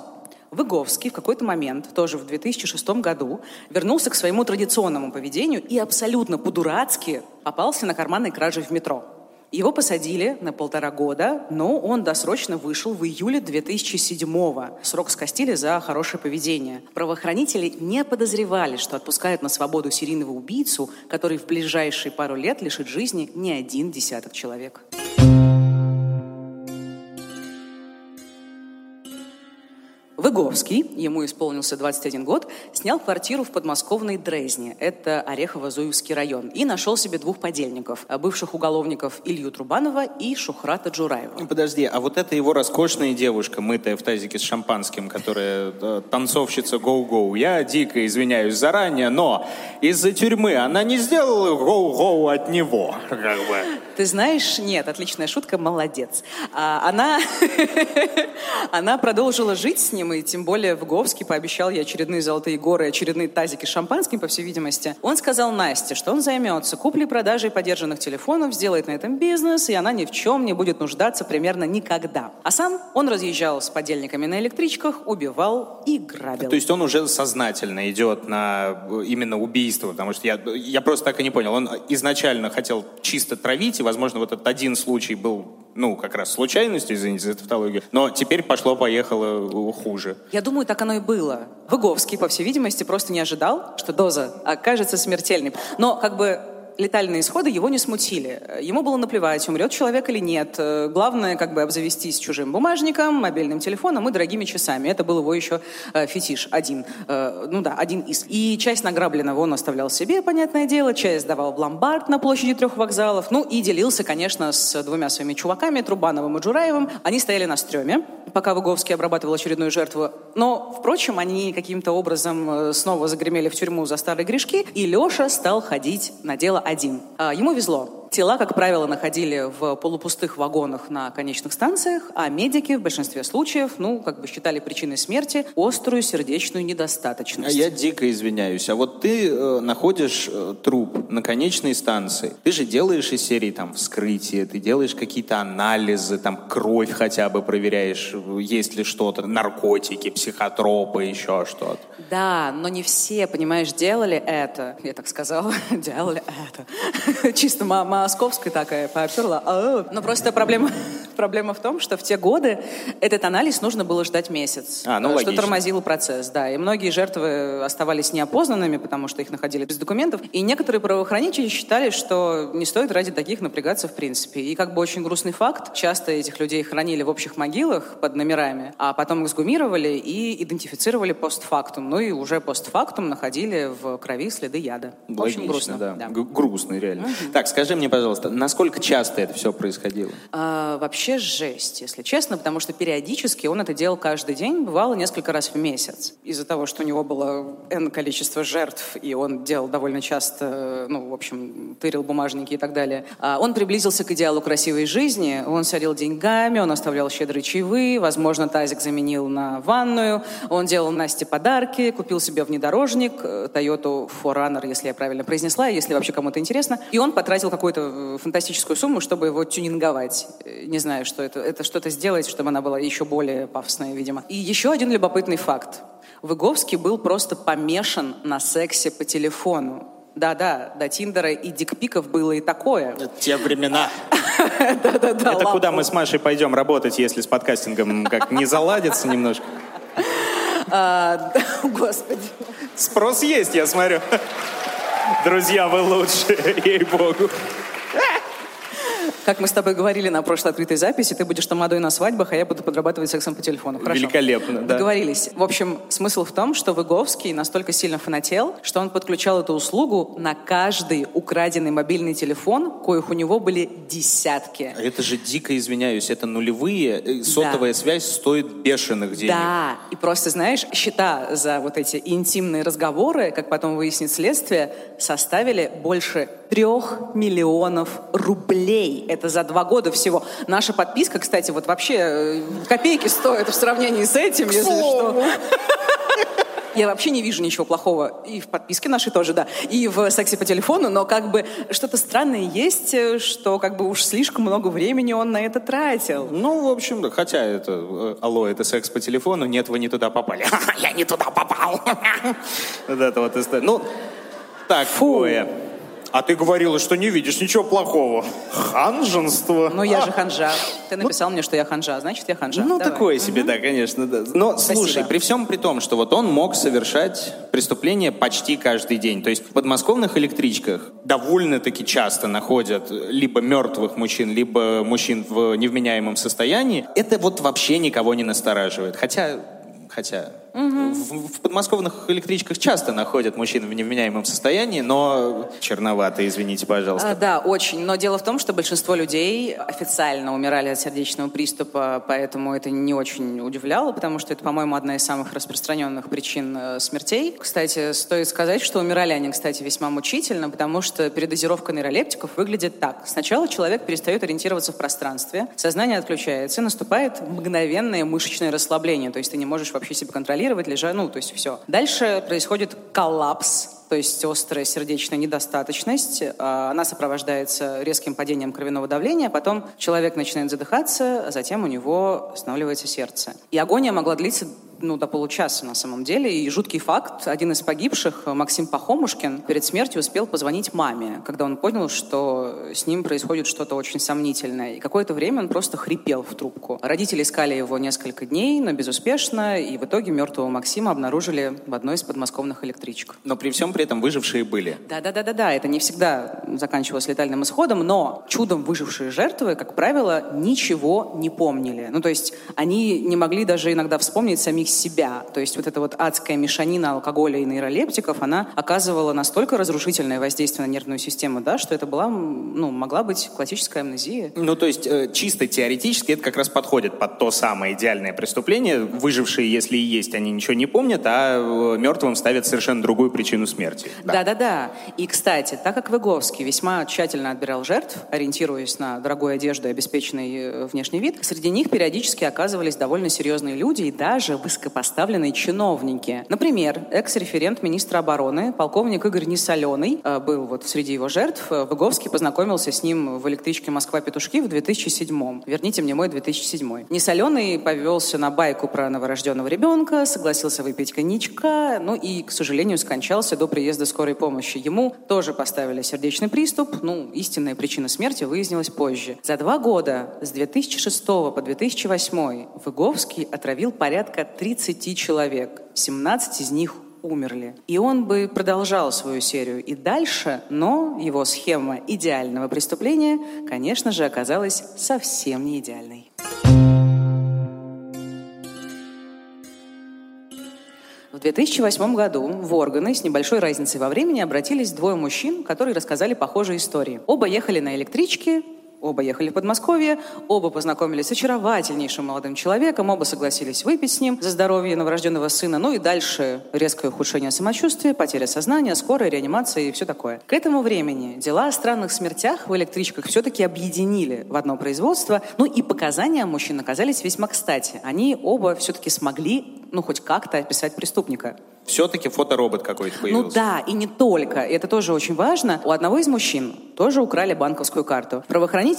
Выговский в какой-то момент, тоже в 2006 году, вернулся к своему традиционному поведению и абсолютно по-дурацки попался на карманной краже в метро. Его посадили на полтора года, но он досрочно вышел в июле 2007-го. Срок скостили за хорошее поведение. Правоохранители не подозревали, что отпускают на свободу серийного убийцу, который в ближайшие пару лет лишит жизни не один десяток человек. Выговский, ему исполнился 21 год, снял квартиру в подмосковной Дрезне, это Орехово-Зуевский район, и нашел себе двух подельников, бывших уголовников Илью Трубанова и Шухрата Джураева.
Подожди, а вот эта его роскошная девушка, мытая в тазике с шампанским, которая э, танцовщица гоу-гоу, я дико извиняюсь заранее, но из-за тюрьмы она не сделала гоу-гоу от него, как бы.
Ты знаешь, нет, отличная шутка, молодец. А, она, она продолжила жить с ним, и тем более в Говске пообещал ей очередные золотые горы, очередные тазики с шампанским, по всей видимости. Он сказал Насте, что он займется куплей-продажей подержанных телефонов, сделает на этом бизнес, и она ни в чем не будет нуждаться примерно никогда. А сам он разъезжал с подельниками на электричках, убивал и грабил.
То есть он уже сознательно идет на э, именно убийство, потому что я, я просто так и не понял. Он изначально хотел чисто травить, и, возможно, вот этот один случай был, ну, как раз случайностью, извините за тавтологию, но теперь пошло-поехало хуже.
Я думаю, так оно и было. Выговский, по всей видимости, просто не ожидал, что доза окажется смертельной. Но как бы летальные исходы его не смутили. Ему было наплевать, умрет человек или нет. Главное, как бы обзавестись чужим бумажником, мобильным телефоном и дорогими часами. Это был его еще э, фетиш один. Э, ну да, один из. И часть награбленного он оставлял себе, понятное дело, часть давал в ломбард на площади трех вокзалов. Ну и делился, конечно, с двумя своими чуваками, Трубановым и Джураевым. Они стояли на стреме, пока Выговский обрабатывал очередную жертву. Но, впрочем, они каким-то образом э, снова загремели в тюрьму за старые грешки, и Леша стал ходить на дело один. А, ему везло. Тела, как правило, находили в полупустых вагонах на конечных станциях, а медики в большинстве случаев, ну, как бы считали причиной смерти острую сердечную недостаточность.
А я дико извиняюсь. А вот ты э, находишь э, труп на конечной станции, ты же делаешь из серии там вскрытие, ты делаешь какие-то анализы, там кровь хотя бы проверяешь, есть ли что-то, наркотики, психотропы, еще что-то.
Да, но не все, понимаешь, делали это. Я так сказала, делали это. Чисто мама московская такая, поперла. А, но просто проблема, проблема в том, что в те годы этот анализ нужно было ждать месяц.
А, ну,
что
логично.
тормозило процесс, да. И многие жертвы оставались неопознанными, потому что их находили без документов. И некоторые правоохранители считали, что не стоит ради таких напрягаться в принципе. И как бы очень грустный факт, часто этих людей хранили в общих могилах под номерами, а потом эксгумировали и идентифицировали постфактум. Ну и уже постфактум находили в крови следы яда.
Логично,
очень грустно.
Да. да. Грустно, реально. Угу. Так, скажи мне, пожалуйста, насколько часто это все происходило?
А, вообще жесть, если честно, потому что периодически он это делал каждый день, бывало несколько раз в месяц. Из-за того, что у него было N количество жертв, и он делал довольно часто, ну, в общем, тырил бумажники и так далее. А он приблизился к идеалу красивой жизни, он сорил деньгами, он оставлял щедрые чаевые, возможно, тазик заменил на ванную, он делал Насте подарки, купил себе внедорожник, э, Toyota 4Runner, если я правильно произнесла, если вообще кому-то интересно, и он потратил какую-то э, фантастическую сумму, чтобы его тюнинговать. Э, не знаю, что это, это что-то сделать, чтобы она была еще более пафосная, видимо. И еще один любопытный факт. Выговский был просто помешан на сексе по телефону. Да-да, до Тиндера и дикпиков было и такое.
Это те времена.
Да-да-да.
Это куда мы с Машей пойдем работать, если с подкастингом как не заладится немножко?
А, Господи.
Спрос есть, я смотрю. Друзья, вы лучшие, ей-богу.
Как мы с тобой говорили на прошлой открытой записи, ты будешь тамадой на свадьбах, а я буду подрабатывать сексом по телефону. Хорошо.
Великолепно, да.
Договорились. В общем, смысл в том, что Выговский настолько сильно фанател, что он подключал эту услугу на каждый украденный мобильный телефон, коих у него были десятки.
А Это же дико, извиняюсь, это нулевые. э, Сотовая связь стоит бешеных денег.
Да, и просто, знаешь, счета за вот эти интимные разговоры, как потом выяснит следствие, составили больше трех миллионов рублей. Это за два года всего. Наша подписка, кстати, вот вообще э, копейки стоит в сравнении с этим, если что. Я вообще не вижу ничего плохого. И в подписке нашей тоже, да. И в сексе по телефону, но как бы что-то странное есть, э, что как бы уж слишком много времени он на это тратил.
Ну, в общем, да, хотя это, э, алло, это секс по телефону, нет, вы не туда попали. Я не туда попал. Вот это вот. Ну, такое. А ты говорила, что не видишь ничего плохого. Ханженство.
Ну, я же ханжа. Ты написал мне, что я ханжа, значит, я ханжа.
Ну,
Давай.
такое себе, да, конечно, да. Но,
Спасибо.
слушай, при всем при том, что вот он мог совершать преступления почти каждый день. То есть в подмосковных электричках довольно-таки часто находят либо мертвых мужчин, либо мужчин в невменяемом состоянии. Это вот вообще никого не настораживает. Хотя... Хотя в, в подмосковных электричках часто находят мужчин в невменяемом состоянии, но черновато, извините, пожалуйста.
А, да, очень. Но дело в том, что большинство людей официально умирали от сердечного приступа, поэтому это не очень удивляло, потому что это, по-моему, одна из самых распространенных причин э, смертей. Кстати, стоит сказать, что умирали они, кстати, весьма мучительно, потому что передозировка нейролептиков выглядит так. Сначала человек перестает ориентироваться в пространстве, сознание отключается, наступает мгновенное мышечное расслабление, то есть ты не можешь вообще себя контролировать, лежа, ну, то есть все. Дальше происходит коллапс, то есть острая сердечная недостаточность. А, Она сопровождается резким падением кровяного давления, потом человек начинает задыхаться, а затем у него останавливается сердце. И агония могла длиться ну, до получаса на самом деле. И жуткий факт, один из погибших, Максим Пахомушкин, перед смертью успел позвонить маме, когда он понял, что с ним происходит что-то очень сомнительное. И какое-то время он просто хрипел в трубку. Родители искали его несколько дней, но безуспешно, и в итоге мертвого Максима обнаружили в одной из подмосковных электричек.
Но при всем при этом выжившие были.
Да-да-да-да-да, это не всегда заканчивалось летальным исходом, но чудом выжившие жертвы, как правило, ничего не помнили. Ну, то есть они не могли даже иногда вспомнить самих себя. То есть вот эта вот адская мешанина алкоголя и нейролептиков, она оказывала настолько разрушительное воздействие на нервную систему, да, что это была, ну, могла быть классическая амнезия.
Ну, то есть, э, чисто теоретически это как раз подходит под то самое идеальное преступление. Выжившие, если и есть, они ничего не помнят, а э, мертвым ставят совершенно другую причину смерти. Да.
Да-да-да. И, кстати, так как Выговский весьма тщательно отбирал жертв, ориентируясь на дорогую одежду и обеспеченный э, внешний вид, среди них периодически оказывались довольно серьезные люди и даже высокопоставленные чиновники. Например, экс-референт министра обороны, полковник Игорь Несоленый, э, был вот среди его жертв. Э, Выговский познакомился с ним в электричке Москва-Петушки в 2007 Верните мне мой 2007 Несоленый повелся на байку про новорожденного ребенка, согласился выпить коньячка, ну и, к сожалению, скончался до приезда скорой помощи. Ему тоже поставили сердечный приступ, ну, истинная причина смерти выяснилась позже. За два года, с 2006 по 2008, Выговский отравил порядка 30 человек, 17 из них умерли. И он бы продолжал свою серию и дальше, но его схема идеального преступления, конечно же, оказалась совсем не идеальной. В 2008 году в органы с небольшой разницей во времени обратились двое мужчин, которые рассказали похожие истории. Оба ехали на электричке, оба ехали в Подмосковье, оба познакомились с очаровательнейшим молодым человеком, оба согласились выпить с ним за здоровье новорожденного сына, ну и дальше резкое ухудшение самочувствия, потеря сознания, скорая реанимация и все такое. К этому времени дела о странных смертях в электричках все-таки объединили в одно производство, ну и показания мужчин оказались весьма кстати. Они оба все-таки смогли ну, хоть как-то описать преступника.
все-таки фоторобот какой-то
Ну
появился.
да, и не только. И Это тоже очень важно. У одного из мужчин тоже украли банковскую карту. Правоохранители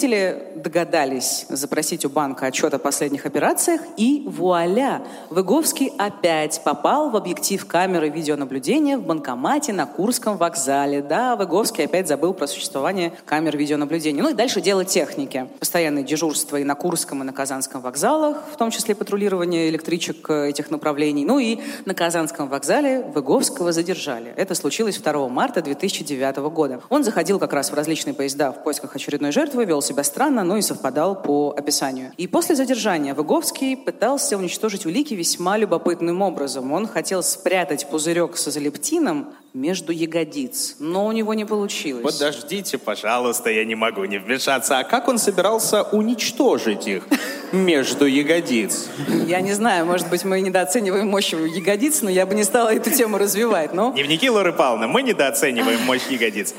догадались запросить у банка отчет о последних операциях, и вуаля! Выговский опять попал в объектив камеры видеонаблюдения в банкомате на Курском вокзале. Да, Выговский опять забыл про существование камер видеонаблюдения. Ну и дальше дело техники. Постоянное дежурство и на Курском, и на Казанском вокзалах, в том числе патрулирование электричек э, этих направлений. Ну и на Казанском вокзале Выговского задержали. Это случилось 2 марта 2009 года. Он заходил как раз в различные поезда в поисках очередной жертвы, вел себя странно, но и совпадал по описанию. И после задержания Выговский пытался уничтожить улики весьма любопытным образом. Он хотел спрятать пузырек с изолептином между ягодиц, но у него не получилось.
Подождите, пожалуйста, я не могу не вмешаться. А как он собирался уничтожить их между ягодиц?
Я не знаю, может быть, мы недооцениваем мощь ягодиц, но я бы не стала эту тему развивать. Но,
Дневники Лоры Павловны, мы недооцениваем мощь ягодиц.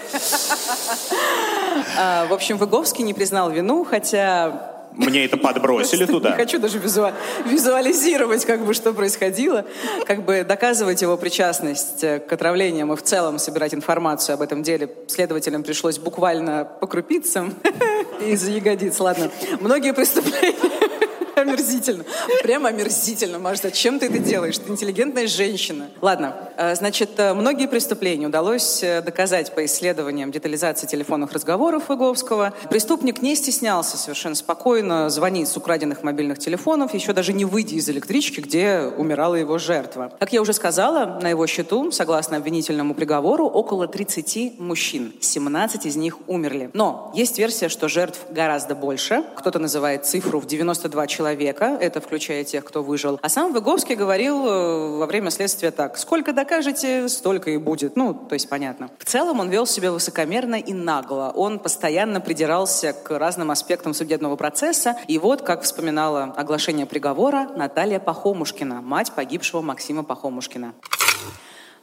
А, в общем, Выговский не признал вину, хотя
Мне это подбросили
Не
туда.
хочу даже визуа- визуализировать, как бы, что происходило. Как бы доказывать его причастность э, к отравлениям и в целом собирать информацию об этом деле следователям пришлось буквально по крупицам из ягодиц. Ладно, многие преступления... Омерзительно. Прямо омерзительно, Маш, зачем ты это делаешь? Ты интеллигентная женщина. Ладно, э, значит, э, многие преступления удалось э, доказать по исследованиям детализации телефонных разговоров Выговского. Преступник не стеснялся совершенно спокойно звонить с украденных мобильных телефонов, еще даже не выйдя из электрички, где умирала его жертва. Как я уже сказала, на его счету, согласно обвинительному приговору, около 30 мужчин. 17 из них умерли. Но есть версия, что жертв гораздо больше. Кто-то называет цифру в 92 человека, это включая тех, кто выжил. А сам Выговский говорил э, во время следствия так, сколько докажете, столько и будет. Ну, то есть понятно. В целом он вел себя высокомерно и нагло. Он постоянно придирался к разным аспектам судебного процесса. И вот, как вспоминала оглашение приговора Наталья Пахомушкина, мать погибшего Максима Пахомушкина.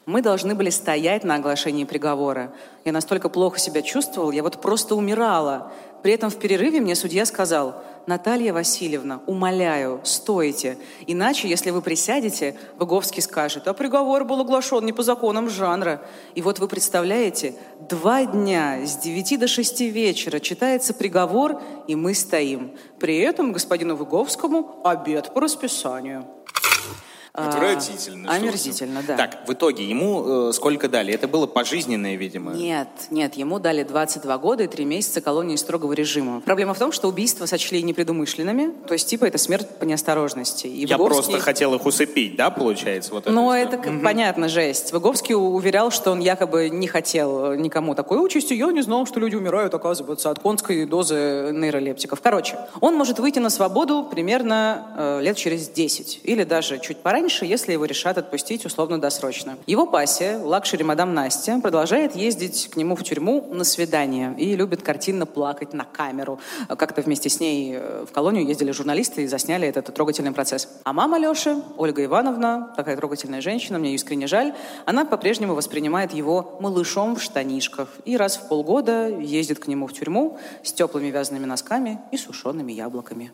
Мы должны были стоять на оглашении приговора. Я настолько плохо себя чувствовал, я вот просто умирала. При этом в перерыве мне судья сказал, Наталья Васильевна, умоляю, стойте. Иначе, если вы присядете, Выговский скажет, а приговор был оглашен не по законам жанра. И вот вы представляете, два дня с 9 до 6 вечера читается приговор, и мы стоим. При этом господину Выговскому обед по расписанию. А,
Отвратительно. что
Омерзительно, да.
Так, в итоге ему э, сколько дали? Это было пожизненное, видимо.
Нет, нет, ему дали 22 года и 3 месяца колонии строгого режима. Проблема в том, что убийства сочли непредумышленными, то есть типа это смерть по неосторожности. И
Я
Выговский-
просто хотел их усыпить, да, получается? Вот
Ну,
эту
это
историю?
как понятно, жесть. Выговский уверял, что он якобы не хотел никому такой участи. Я не знал, что люди умирают, оказывается, от конской дозы нейролептиков. Короче, он может выйти на свободу примерно э, лет через 10. Или даже чуть пораньше, если его решат отпустить условно-досрочно. Его пассия, luxury мадам Настя, продолжает ездить к нему в тюрьму на свидание и любит картинно плакать на камеру. Как-то вместе с ней э, в колонию ездили журналисты и засняли этот трогательный процесс. А мама Леши, Ольга Ивановна, такая трогательная женщина, мне искренне жаль, она по-прежнему воспринимает его малышом в штанишках и раз в полгода ездит к нему в тюрьму с теплыми вязаными носками и сушеными яблоками.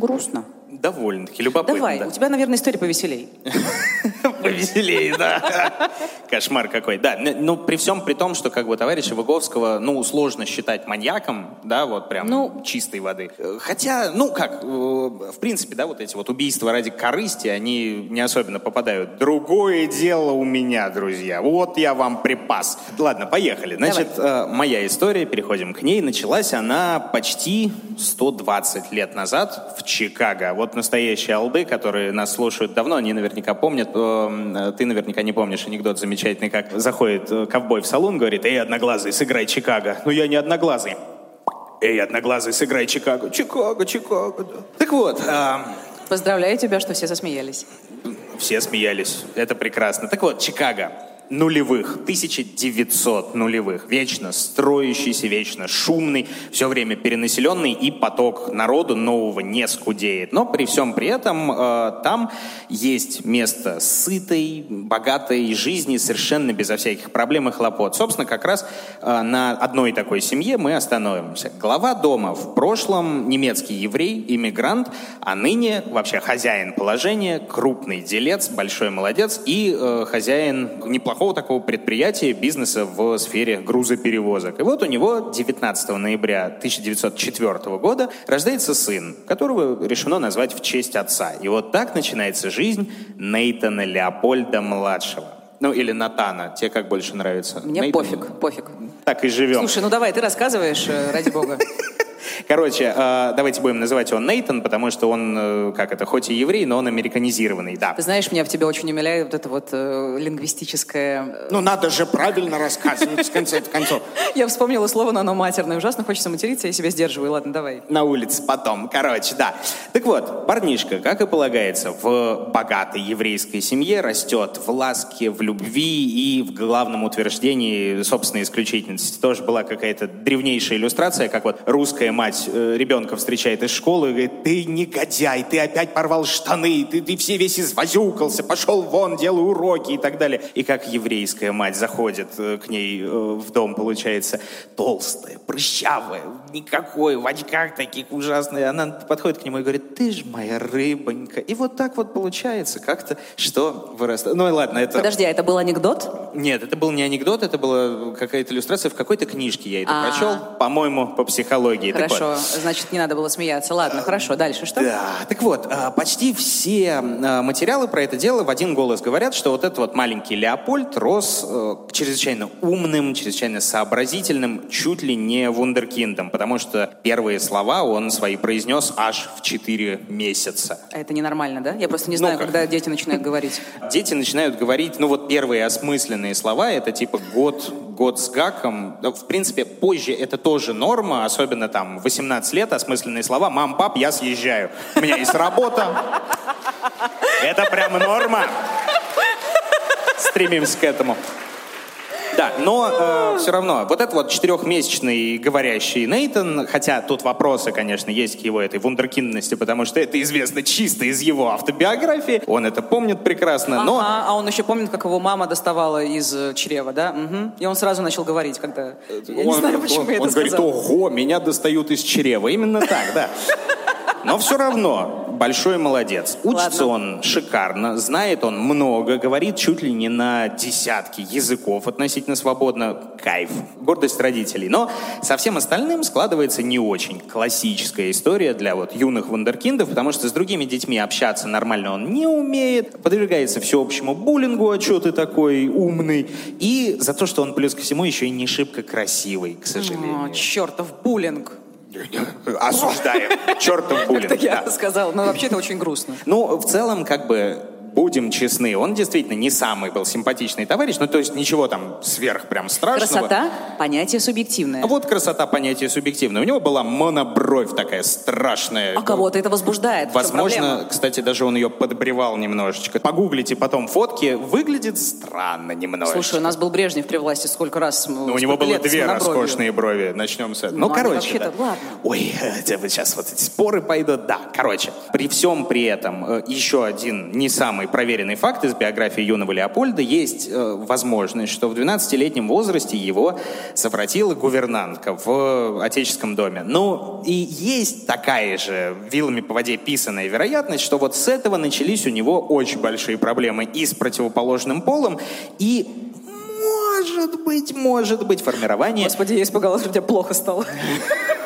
Грустно.
Довольно-таки любопытно.
Давай,
да.
у тебя, наверное, история повеселей.
Повеселее, да. Кошмар какой. Да, ну, при всем при том, что как бы товарища Выговского, ну, сложно считать маньяком, да, вот прям
Ну.
чистой воды. Хотя, ну, как, э, в принципе, да, вот эти вот убийства ради корысти, они не особенно попадают. Другое дело у меня, друзья. Вот я вам припас. Ладно, поехали. Значит, э, моя история, переходим к ней. Началась она почти 120 лет назад в Чикаго. Вот настоящие алды, которые нас слушают давно, они наверняка помнят. Э, Ты наверняка не помнишь анекдот замечательный, как заходит э, ковбой в салон, говорит, «Эй, одноглазый, сыграй Чикаго». «Ну, я не одноглазый». «Эй, одноглазый, сыграй Чикаго». «Чикаго, Чикаго». да». Так вот, а,
Поздравляю тебя, что все засмеялись.
все смеялись. Это прекрасно. Так вот, Чикаго. Нулевых, 1900 нулевых, вечно строящийся, вечно шумный, все время перенаселенный, и поток народу нового не скудеет. Но при всем при этом э, там есть место сытой, богатой жизни, совершенно безо всяких проблем и хлопот. Собственно, как раз э, на одной такой семье мы остановимся. Глава дома в прошлом немецкий еврей, иммигрант, а ныне вообще хозяин положения, крупный делец, большой молодец и э, хозяин неплохого такого предприятия, бизнеса в сфере грузоперевозок. И вот у него 19 ноября 1904 года рождается сын, которого решено назвать в честь отца. И вот так начинается жизнь Нейтана Леопольда-младшего. Ну, или Натана. Тебе как больше нравится?
Мне
Нейтан?
пофиг, пофиг.
Так и живем.
Слушай, ну давай, ты рассказываешь, э, ради бога.
Короче, э, давайте будем называть его Нейтан, потому что он, э, как это, хоть и еврей, но он американизированный, да.
Ты знаешь, меня в тебе очень умиляет вот это вот э, лингвистическое...
Ну, надо же правильно рассказывать в конце концов.
Я вспомнила слово, но оно матерное. Ужасно хочется материться, я себя сдерживаю. Ладно, давай.
На улице потом, короче, да. Так вот, парнишка, как и полагается, в богатой еврейской семье растет в ласке, в любви и в главном утверждении собственной исключительности. Тоже была какая-то древнейшая иллюстрация, как вот русская мать э, ребенка встречает из школы и говорит, ты негодяй, ты опять порвал штаны, ты, ты все весь извозюкался, пошел вон, делай уроки и так далее. И как еврейская мать заходит э, к ней э, в дом, получается, толстая, прыщавая, никакой, в очках таких ужасных. Она подходит к нему и говорит, ты ж моя рыбонька. И вот так вот получается как-то, что вырастает. Ну и ладно, это...
Подожди, а это был анекдот?
Нет, это был не анекдот, это была какая-то иллюстрация в какой-то книжке я это
А.
прочел, по-моему, по психологии. Так вот.
Хорошо, значит, не надо было смеяться. Ладно, хорошо, дальше что?
Да, так вот, а, почти все а, материалы про это дело в один голос говорят, что вот этот вот маленький Леопольд рос э, чрезвычайно умным, чрезвычайно сообразительным, чуть ли не вундеркиндом, потому что первые слова он свои произнес аж в 4 месяца.
А Это ненормально, да? Я просто не знаю,
как?
когда дети начинают говорить.
Дети начинают говорить, ну вот первые осмысленные слова, это типа год, год с гаком. Ну, В принципе, позже это тоже норма, особенно там в 18 лет осмысленные слова. Мам, пап, я съезжаю. У меня есть работа. Это прям норма. Стремимся к этому. Да, но все равно, вот этот вот четырехмесячный говорящий Нейтан, хотя тут вопросы, конечно, есть к его этой вундеркиндности, потому что это известно чисто из его автобиографии, он это помнит прекрасно, но...
Ага, а он еще помнит, как его мама доставала из э, чрева, да? Мгм. И он сразу начал говорить, когда... Я не
он,
знаю, почему
он-
я это
он говорит,
сказала.
ого, меня достают из чрева. Именно так, да. Но все равно большой молодец. Учится
Ладно.
он шикарно, знает он много, говорит чуть ли не на десятки языков относительно свободно. Кайф, гордость родителей. Но со всем остальным складывается не очень классическая история для вот юных вундеркиндов, потому что с другими детьми общаться нормально он не умеет, подвергается всеобщему буллингу, а что ты такой умный, и за то, что он плюс ко всему еще и не шибко красивый, к сожалению.
О, чертов буллинг.
Осуждаем. Чертов буллинг.
Это я
да.
сказала. Но вообще это очень грустно.
Ну, в целом, как бы, будем честны, он действительно не самый был симпатичный товарищ, ну, то есть ничего там сверх прям страшного.
Красота – понятие субъективное.
Вот красота понятие субъективное. У него была монобровь такая страшная.
А кого-то это возбуждает.
Возможно, кстати, даже он ее подбревал немножечко. Погуглите потом фотки. Выглядит странно немножечко.
Слушай, у нас был Брежнев при власти сколько раз?
Ну, у него было две роскошные брови. Начнем с этого.
Ну,
Ну, короче, да.
ладно.
Ой, сейчас вот эти споры пойдут. Да, короче. При всем при этом, э, еще один не самый проверенный факт из биографии юного Леопольда. Есть э, возможность, что в 12-летнем возрасте его совратила гувернантка в отеческом доме. Ну, и есть такая же вилами по воде писанная вероятность, что вот с этого начались у него очень большие проблемы и с противоположным полом, и может быть, может быть, формирование
Господи, я испугалась, что у тебя плохо стало.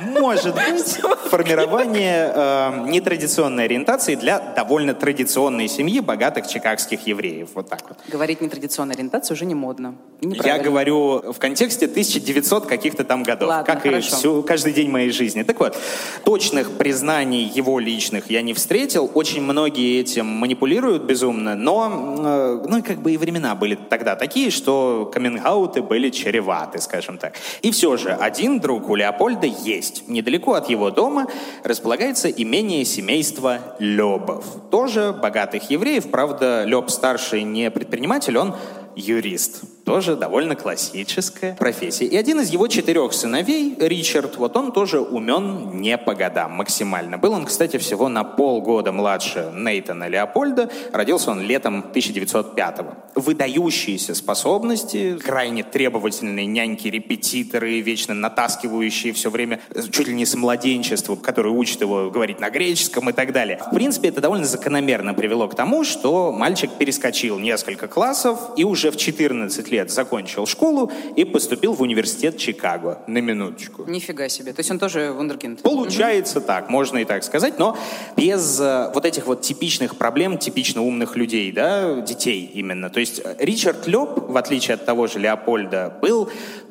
Может быть, формирование э, нетрадиционной ориентации для довольно традиционной семьи богатых чикагских евреев. Вот так вот.
Говорить нетрадиционная ориентация уже не модно. И
Я говорю в контексте 1900 каких-то там годов,
Ладно,
как и
хорошо.
всю, каждый день моей жизни. Так вот, точных признаний его личных я не встретил. Очень многие этим манипулируют безумно, но э, ну, и как бы и времена были тогда такие, что камингауты были чреваты, скажем так. И все же, один друг у Леопольда есть. Недалеко от его дома располагается имение семейства Лебов. Тоже богатых евреев. Правда, Леб старший не предприниматель, он юрист. Тоже довольно классическая профессия. И один из его четырех сыновей, Ричард, вот он тоже умен не по годам максимально. Был он, кстати, всего на полгода младше Нейтана Леопольда. Родился он летом 1905-го. Выдающиеся способности, крайне требовательные няньки-репетиторы, вечно натаскивающие все время, чуть ли не с младенчества, которые учат его говорить на греческом и так далее. В принципе, это довольно закономерно привело к тому, что мальчик перескочил несколько классов и уже в 14 лет закончил школу и поступил в университет Чикаго. На минуточку.
Нифига себе. То есть он тоже вундеркинд.
Получается так, можно и так сказать, но без э, вот этих вот типичных проблем, типично умных людей, да, детей именно. То есть Ричард Лёб, в отличие от того же Леопольда, был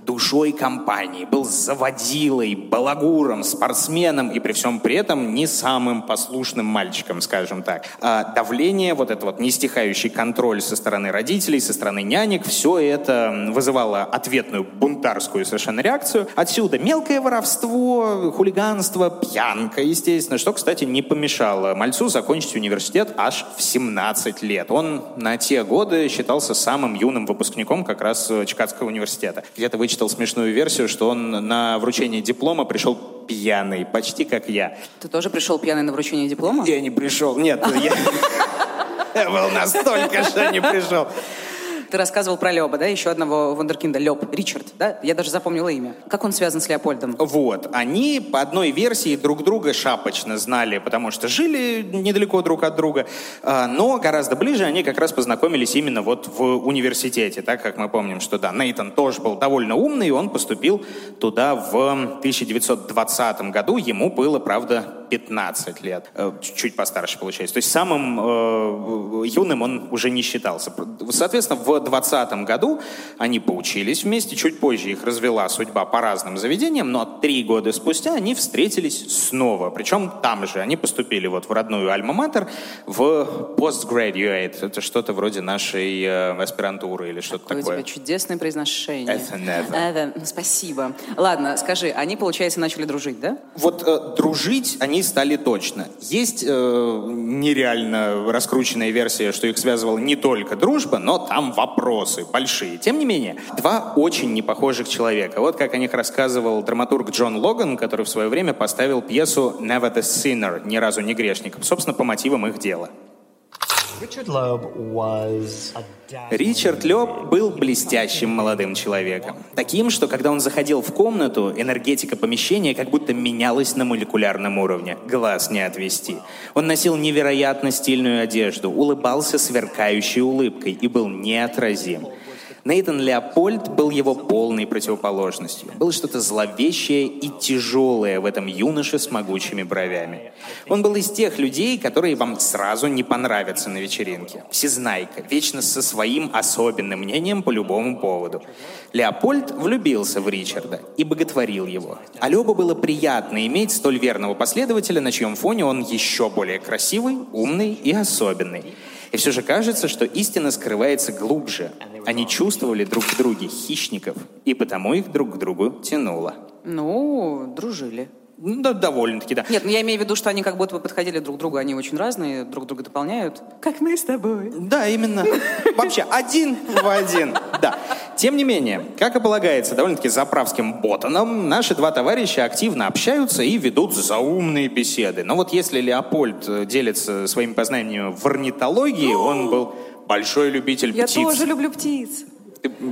душой компании, был заводилой, балагуром, спортсменом и при всем при этом не самым послушным мальчиком, скажем так. А давление, вот это вот нестихающий контроль со стороны родителей, со стороны нянек, все это вызывало ответную бунтарскую совершенно реакцию. Отсюда мелкое воровство, хулиганство, пьянка, естественно, что, кстати, не помешало мальцу закончить университет аж в 17 лет. Он на те годы считался самым юным выпускником как раз Чикагского университета. Где-то вычитал вычитал смешную версию, что он на вручение диплома пришел пьяный, почти как я.
Ты тоже пришел пьяный на вручение диплома?
Я не пришел, нет. Я был настолько, что не пришел.
Ты рассказывал про Леба, да, еще одного вундеркинда, Леб, Ричард, да? Я даже запомнила имя. Как он связан с Леопольдом?
Вот. Они по одной версии друг друга шапочно знали, потому что жили недалеко друг от друга, а, но гораздо ближе они как раз познакомились именно вот в университете, так как мы помним, что да, Нейтан тоже был довольно умный, и он поступил туда в 1920 году, ему было, правда, 15 лет, э, чуть постарше получается. То есть самым э, юным он уже не считался. Соответственно, в 20 году они поучились вместе, чуть позже их развела судьба по разным заведениям, но три года спустя они встретились снова. Причем там же они поступили вот в родную Альма-Матер в postgraduate. Это что-то вроде нашей э, аспирантуры или что-то
такое.
у
тебя чудесное произношение.
Это never. Это,
спасибо. Ладно, скажи, они, получается, начали дружить, да?
Вот э, дружить они они стали точно. Есть э, нереально раскрученная версия, что их связывала не только дружба, но там вопросы большие. Тем не менее, два очень непохожих человека. Вот как о них рассказывал драматург Джон Логан, который в свое время поставил пьесу «Never the Sinner» — «Ни разу не грешник», собственно, по мотивам их дела. Ричард Лёб был блестящим молодым человеком. Таким, что когда он заходил в комнату, энергетика помещения как будто менялась на молекулярном уровне. Глаз не отвести. Он носил невероятно стильную одежду, улыбался сверкающей улыбкой и был неотразим. Нейтан Леопольд был его полной противоположностью. Было что-то зловещее и тяжелое в этом юноше с могучими бровями. Он был из тех людей, которые вам сразу не понравятся на вечеринке. Всезнайка, вечно со своим особенным мнением по любому поводу. Леопольд влюбился в Ричарда и боготворил его. А Лёбу было приятно иметь столь верного последователя, на чьем фоне он еще более красивый, умный и особенный. И все же кажется, что истина скрывается глубже. Они чувствовали друг в друге хищников, и потому их друг к другу тянуло.
Ну, дружили.
Ну, да, довольно-таки, да.
Нет, ну я имею в виду, что они как будто бы подходили друг к другу, они очень разные, друг друга дополняют. Как мы с тобой.
Да, именно. Вообще, один в один. Да. Тем не менее, как и полагается довольно-таки заправским ботаном, наши два товарища активно общаются и ведут заумные беседы. Но вот если Леопольд э, делится своими познаниями в орнитологии, он был большой любитель
я
птиц.
Я тоже люблю птиц.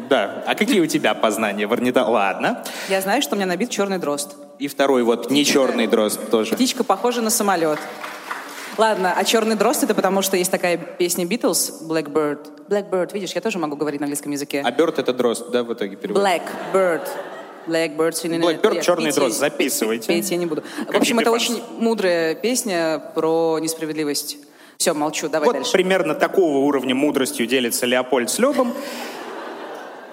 Да. А какие у тебя познания в орнитологии? Ладно.
Я знаю, что у меня набит черный дрозд.
И второй вот не черный дрозд тоже.
Птичка похожа на самолет. Ладно, а черный дрозд это потому, что есть такая песня Beatles Blackbird. Blackbird, видишь, я тоже могу говорить на английском языке.
А bird это дрозд, да, в итоге перевод?
Blackbird. Blackbird,
Blackbird, черный дрозд, записывайте.
Петь я не буду. В общем, это очень мудрая песня про несправедливость. Все, молчу, давай
вот
дальше.
примерно такого уровня мудростью делится Леопольд с Лебом.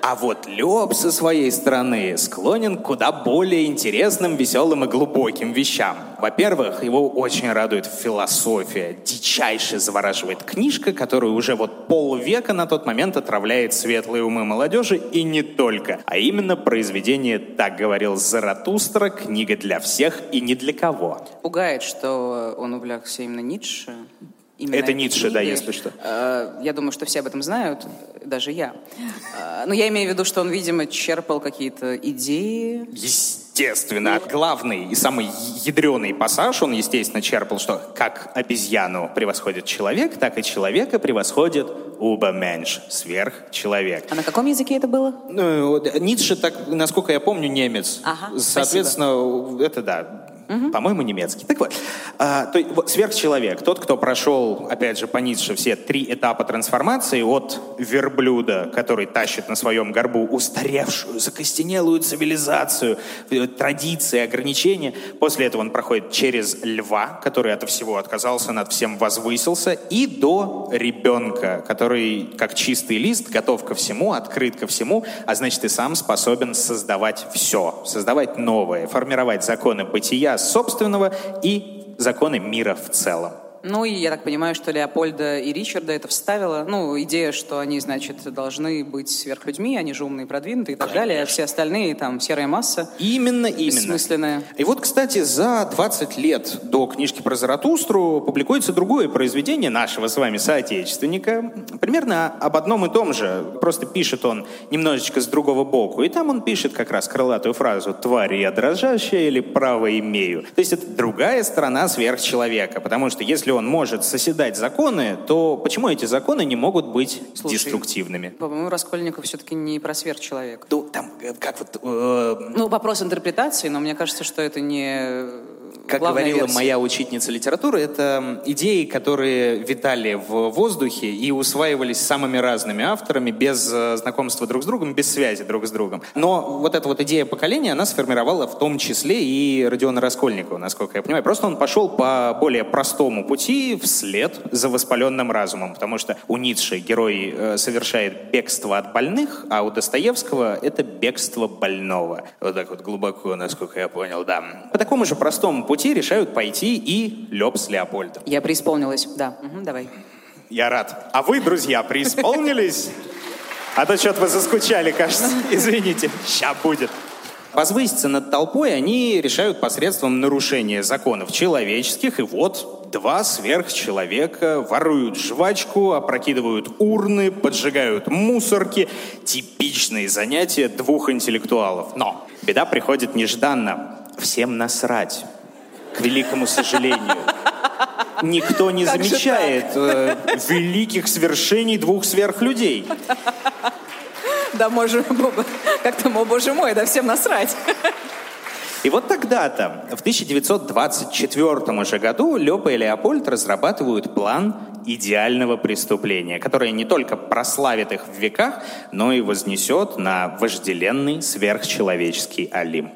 А вот Лёб со своей стороны склонен к куда более интересным, веселым и глубоким вещам. Во-первых, его очень радует философия. Дичайше завораживает книжка, которую уже вот полвека на тот момент отравляет светлые умы молодежи и не только. А именно произведение «Так говорил Заратустра», книга для всех и не для кого.
Пугает, что он увлекся именно Ницше. Именно
Это Ницше, да, если что.
Э, Я думаю, что все об этом знают, даже я. Э, Но я имею в виду, что он, видимо, черпал какие-то идеи.
Естественно, главный и самый ядреный пассаж он, естественно, черпал, что как обезьяну превосходит человек, так и человека превосходит убаменш, сверхчеловек.
А на каком языке это было?
Ну, Ницше, так, насколько я помню, немец.
Ага,
Соответственно, это да. По-моему, немецкий. Так вот, а, то вот сверхчеловек, тот, кто прошел, опять же, по Ницше все три этапа трансформации от верблюда, который тащит на своем горбу устаревшую, закостенелую цивилизацию, э, традиции, ограничения. После этого он проходит через льва, который от всего отказался, над всем возвысился, и до ребенка, который, как чистый лист, готов ко всему, открыт ко всему, а значит и сам способен создавать все, создавать новое, формировать законы бытия собственного и законы мира в целом.
Ну и я так понимаю, что Леопольда и Ричарда это вставило. Ну, идея, что они, значит, должны быть сверхлюдьми, они же умные, продвинутые и так далее, а все остальные там серая масса.
Именно, именно.
Бессмысленная.
И вот, кстати, за 20 лет до книжки про Заратустру публикуется другое произведение нашего с вами соотечественника, примерно об одном и том же, просто пишет он немножечко с другого боку, и там он пишет как раз крылатую фразу «тварь я дрожащая» или «право имею». То есть это другая сторона сверхчеловека, потому что если он может соседать законы, то почему эти законы не могут быть
Слушай,
деструктивными?
По-моему, Раскольников все-таки не про сверхчеловек.
Ну, там, э, как вот, э,
Ну, вопрос интерпретации, но мне кажется, что это не
Как
главная
говорила
версия.
моя учительница литературы, это идеи, которые витали в воздухе и усваивались самыми разными авторами без э, знакомства друг с другом, без связи друг с другом. Но вот эта вот идея поколения, она сформировала в том числе и Родиона Раскольникова, насколько я понимаю. Просто он пошел по более простому пути вслед за воспаленным разумом, потому что у Ницше герой э, совершает бегство от больных, а у Достоевского это бегство больного. Вот так вот глубоко, насколько я понял, да. По такому же простому пути решают пойти и Лёб с Леопольдом.
Я преисполнилась, да. Мгм, давай.
Я рад. А вы, друзья, преисполнились? А то что-то вы заскучали, кажется. Извините, ща будет. Возвыситься над толпой они решают посредством нарушения законов человеческих. И вот два сверхчеловека воруют жвачку, опрокидывают урны, поджигают мусорки. Типичные занятия двух интеллектуалов. Но беда приходит нежданно. Всем насрать. К великому сожалению. Никто не
Как
замечает э, великих свершений двух сверхлюдей.
Да, боже, как там, о боже мой, да всем насрать.
И вот тогда-то, в 1924 уже году, Лёпа и Леопольд разрабатывают план идеального преступления, которое не только прославит их в веках, но и вознесет на вожделенный сверхчеловеческий Олимп.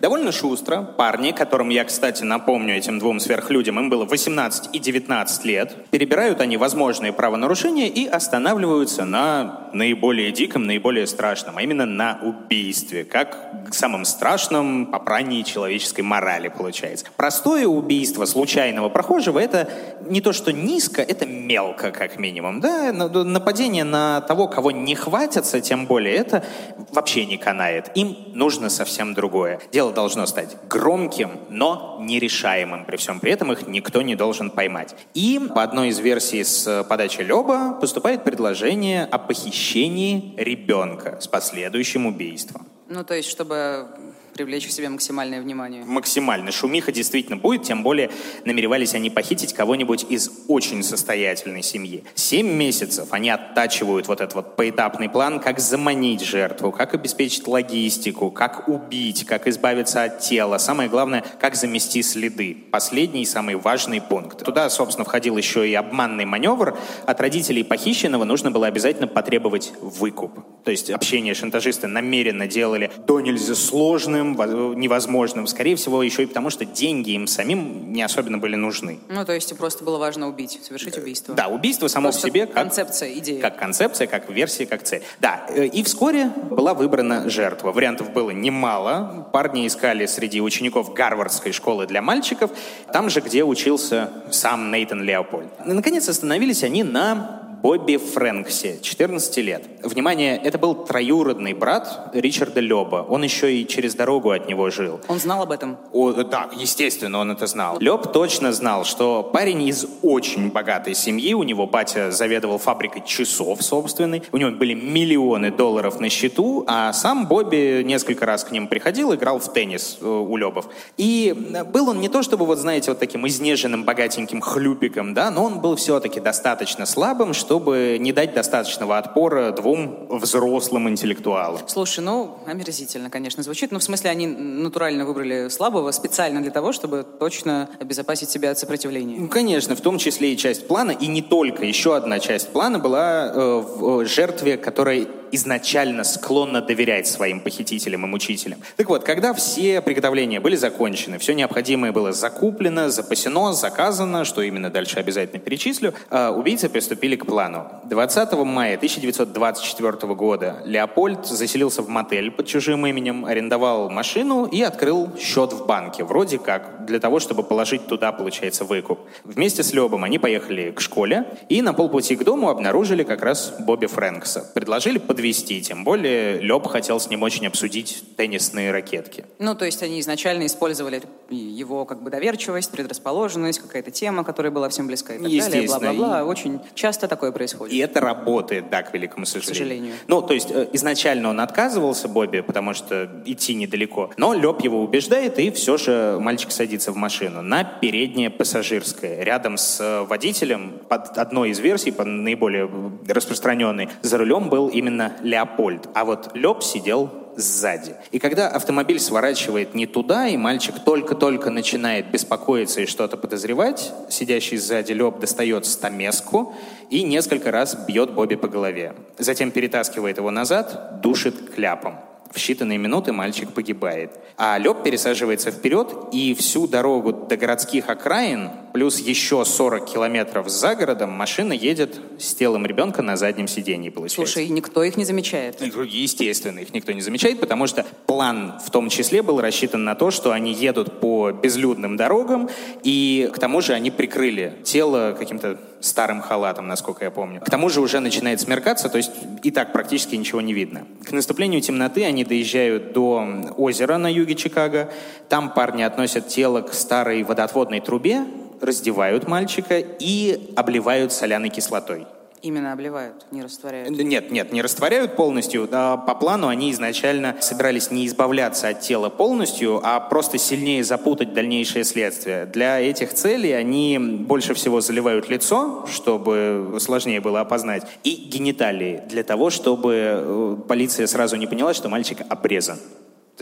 Довольно шустро парни, которым я, кстати, напомню этим двум сверхлюдям, им было 18 и 19 лет, перебирают они возможные правонарушения и останавливаются на наиболее диком, наиболее страшном, а именно на убийстве, как самым страшном попрании человеческой морали получается. Простое убийство случайного прохожего — это не то, что низко, это мелко, как минимум. Да? На- Нападение на того, кого не хватятся, тем более, это вообще не канает. Им нужно совсем другое. Дело должно стать громким, но нерешаемым. При всем при этом их никто не должен поймать. И по одной из версий с подачи Леба поступает предложение о похищении ребенка с последующим убийством.
Ну, то есть, чтобы привлечь к себе максимальное внимание.
максимально шумиха действительно будет, тем более намеревались они похитить кого-нибудь из очень состоятельной семьи. Семь месяцев они оттачивают вот этот вот поэтапный план, как заманить жертву, как обеспечить логистику, как убить, как избавиться от тела. Самое главное, как замести следы. Последний и самый важный пункт. Туда, собственно, входил еще и обманный маневр. От родителей похищенного нужно было обязательно потребовать выкуп. То есть общение шантажисты намеренно делали до нельзя сложным, воз- невозможным. Скорее всего, еще и потому, что деньги им самим не особенно были нужны.
Ну, то есть, просто было важно убить, совершить убийство.
Да, убийство само
Просто
в себе как
концепция, идея.
как концепция, как версия, как цель. Да, э, и вскоре была выбрана жертва. Вариантов было немало. Парни искали среди учеников Гарвардской школы для мальчиков, там же, где учился сам Нейтан Леопольд. И, наконец, остановились они на Бобби Фрэнкси, 14 лет. Внимание, это был троюродный брат Ричарда Леба. Он еще и через дорогу от него жил.
Он знал об этом?
О, да, естественно, он это знал. Леб точно знал, что парень из очень богатой семьи, у него батя заведовал фабрикой часов собственной, у него были миллионы долларов на счету, а сам Бобби несколько раз к ним приходил, играл в теннис э, у Лебов. И был он не то чтобы, вот знаете, вот таким изнеженным, богатеньким хлюпиком, да, но он был все-таки достаточно слабым, чтобы не дать достаточного отпора двум взрослым интеллектуалам.
Слушай, ну, омерзительно, конечно, звучит. Но в смысле они натурально выбрали слабого специально для того, чтобы точно обезопасить себя от сопротивления.
Ну, конечно, в том числе и часть плана, и не только. Еще одна часть плана была э, в жертве, которая изначально склонна доверять своим похитителям и мучителям. Так вот, когда все приготовления были закончены, все необходимое было закуплено, запасено, заказано, что именно дальше обязательно перечислю, а, убийцы приступили к плану. 20 мая 1924 года Леопольд заселился в мотель под чужим именем, арендовал машину и открыл счет в банке, вроде как для того, чтобы положить туда, получается, выкуп. Вместе с Лебом они поехали к школе и на полпути к дому обнаружили как раз Бобби Фрэнкса. Предложили под подвести. Тем более Леб хотел с ним очень обсудить теннисные ракетки.
Ну, то есть они изначально использовали его как бы доверчивость, предрасположенность, какая-то тема, которая была всем близка и так далее, бла-бла-бла. Очень часто такое происходит.
И это работает, да, к великому сожалению.
К сожалению.
Ну, то есть э, изначально он отказывался, Бобби, потому что идти недалеко. Но Леб его убеждает, и все же мальчик садится в машину на переднее пассажирское, рядом с э, водителем, под одной из версий, по наиболее распространенной, за рулем был именно Леопольд, а вот Леб сидел сзади. И когда автомобиль сворачивает не туда, и мальчик только-только начинает беспокоиться и что-то подозревать, сидящий сзади Леб достает стамеску и несколько раз бьет Бобби по голове. Затем перетаскивает его назад, душит кляпом. В считанные минуты мальчик погибает. А Лёб пересаживается вперед, и всю дорогу до городских окраин, плюс еще 40 километров за городом, машина едет с телом ребенка на заднем сиденье, получается.
Слушай, никто их не замечает.
Естественно, их никто не замечает, потому что план в том числе был рассчитан на то, что они едут по безлюдным дорогам, и к тому же они прикрыли тело каким-то старым халатом, насколько я помню. К тому же уже начинает смеркаться, то есть и так практически ничего не видно. К наступлению темноты они доезжают до озера на юге Чикаго. Там парни относят тело к старой водоотводной трубе, раздевают мальчика и обливают соляной кислотой.
Именно обливают, не растворяют?
Нет, нет, не растворяют полностью. По плану они изначально собирались не избавляться от тела полностью, а просто сильнее запутать дальнейшее следствие. Для этих целей они больше всего заливают лицо, чтобы сложнее было опознать, и гениталии, для того, чтобы э, полиция сразу не поняла, что мальчик обрезан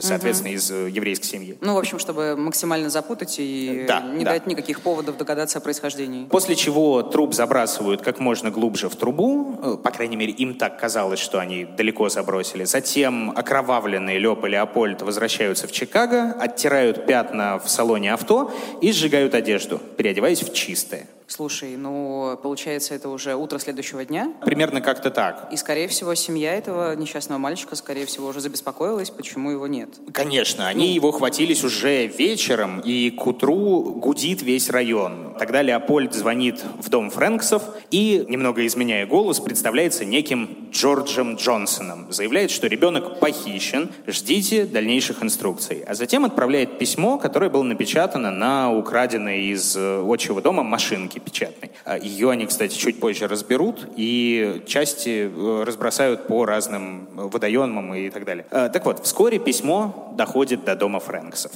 соответственно, угу. из э, еврейской семьи.
Ну, в общем, чтобы максимально запутать и да, не да. дать никаких поводов догадаться о происхождении.
После чего труп забрасывают как можно глубже в трубу, э, по крайней мере, им так казалось, что они далеко забросили. Затем окровавленные Лёп и Леопольд возвращаются в Чикаго, оттирают пятна в салоне авто и сжигают одежду, переодеваясь в чистое.
Слушай, ну, получается, это уже утро следующего дня?
Примерно как-то так.
И, скорее всего, семья этого несчастного мальчика, скорее всего, уже забеспокоилась, почему его нет.
Конечно, они ну... его хватились уже вечером, и к утру гудит весь район. Тогда Леопольд звонит в дом Фрэнксов и, немного изменяя голос, представляется неким Джорджем Джонсоном. Заявляет, что ребенок похищен, ждите дальнейших инструкций. А затем отправляет письмо, которое было напечатано на украденной из э, отчего дома машинке печатной. А Ее они, кстати, чуть позже разберут и части э, разбросают по разным водоемам и так далее. А, так вот, вскоре письмо доходит до дома Фрэнксов.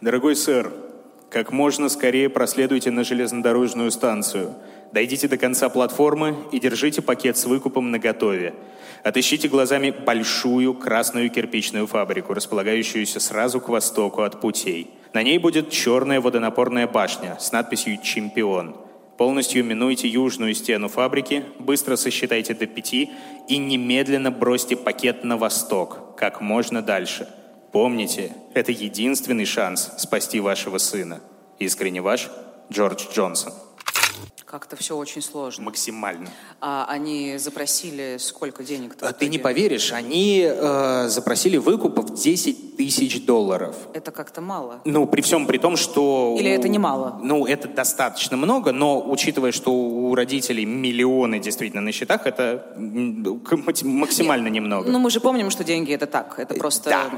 Дорогой сэр, как можно скорее проследуйте на железнодорожную станцию. Дойдите до конца платформы и держите пакет с выкупом наготове. Отыщите глазами большую красную кирпичную фабрику, располагающуюся сразу к востоку от путей. На ней будет черная водонапорная башня с надписью «Чемпион». Полностью минуйте южную стену фабрики, быстро сосчитайте до пяти и немедленно бросьте пакет на восток, как можно дальше – Помните, это единственный шанс спасти вашего сына. Искренне ваш Джордж Джонсон.
Как-то все очень сложно.
Максимально.
А они запросили сколько денег?
А ты не поверишь, они э, запросили выкуп в 10 тысяч долларов.
Это как-то мало.
Ну, при всем при том, что...
Или это немало?
Ну, это достаточно много, но учитывая, что у родителей миллионы действительно на счетах, это максимально
Нет.
немного.
Ну, мы же помним, что деньги это так. Это просто,
Да.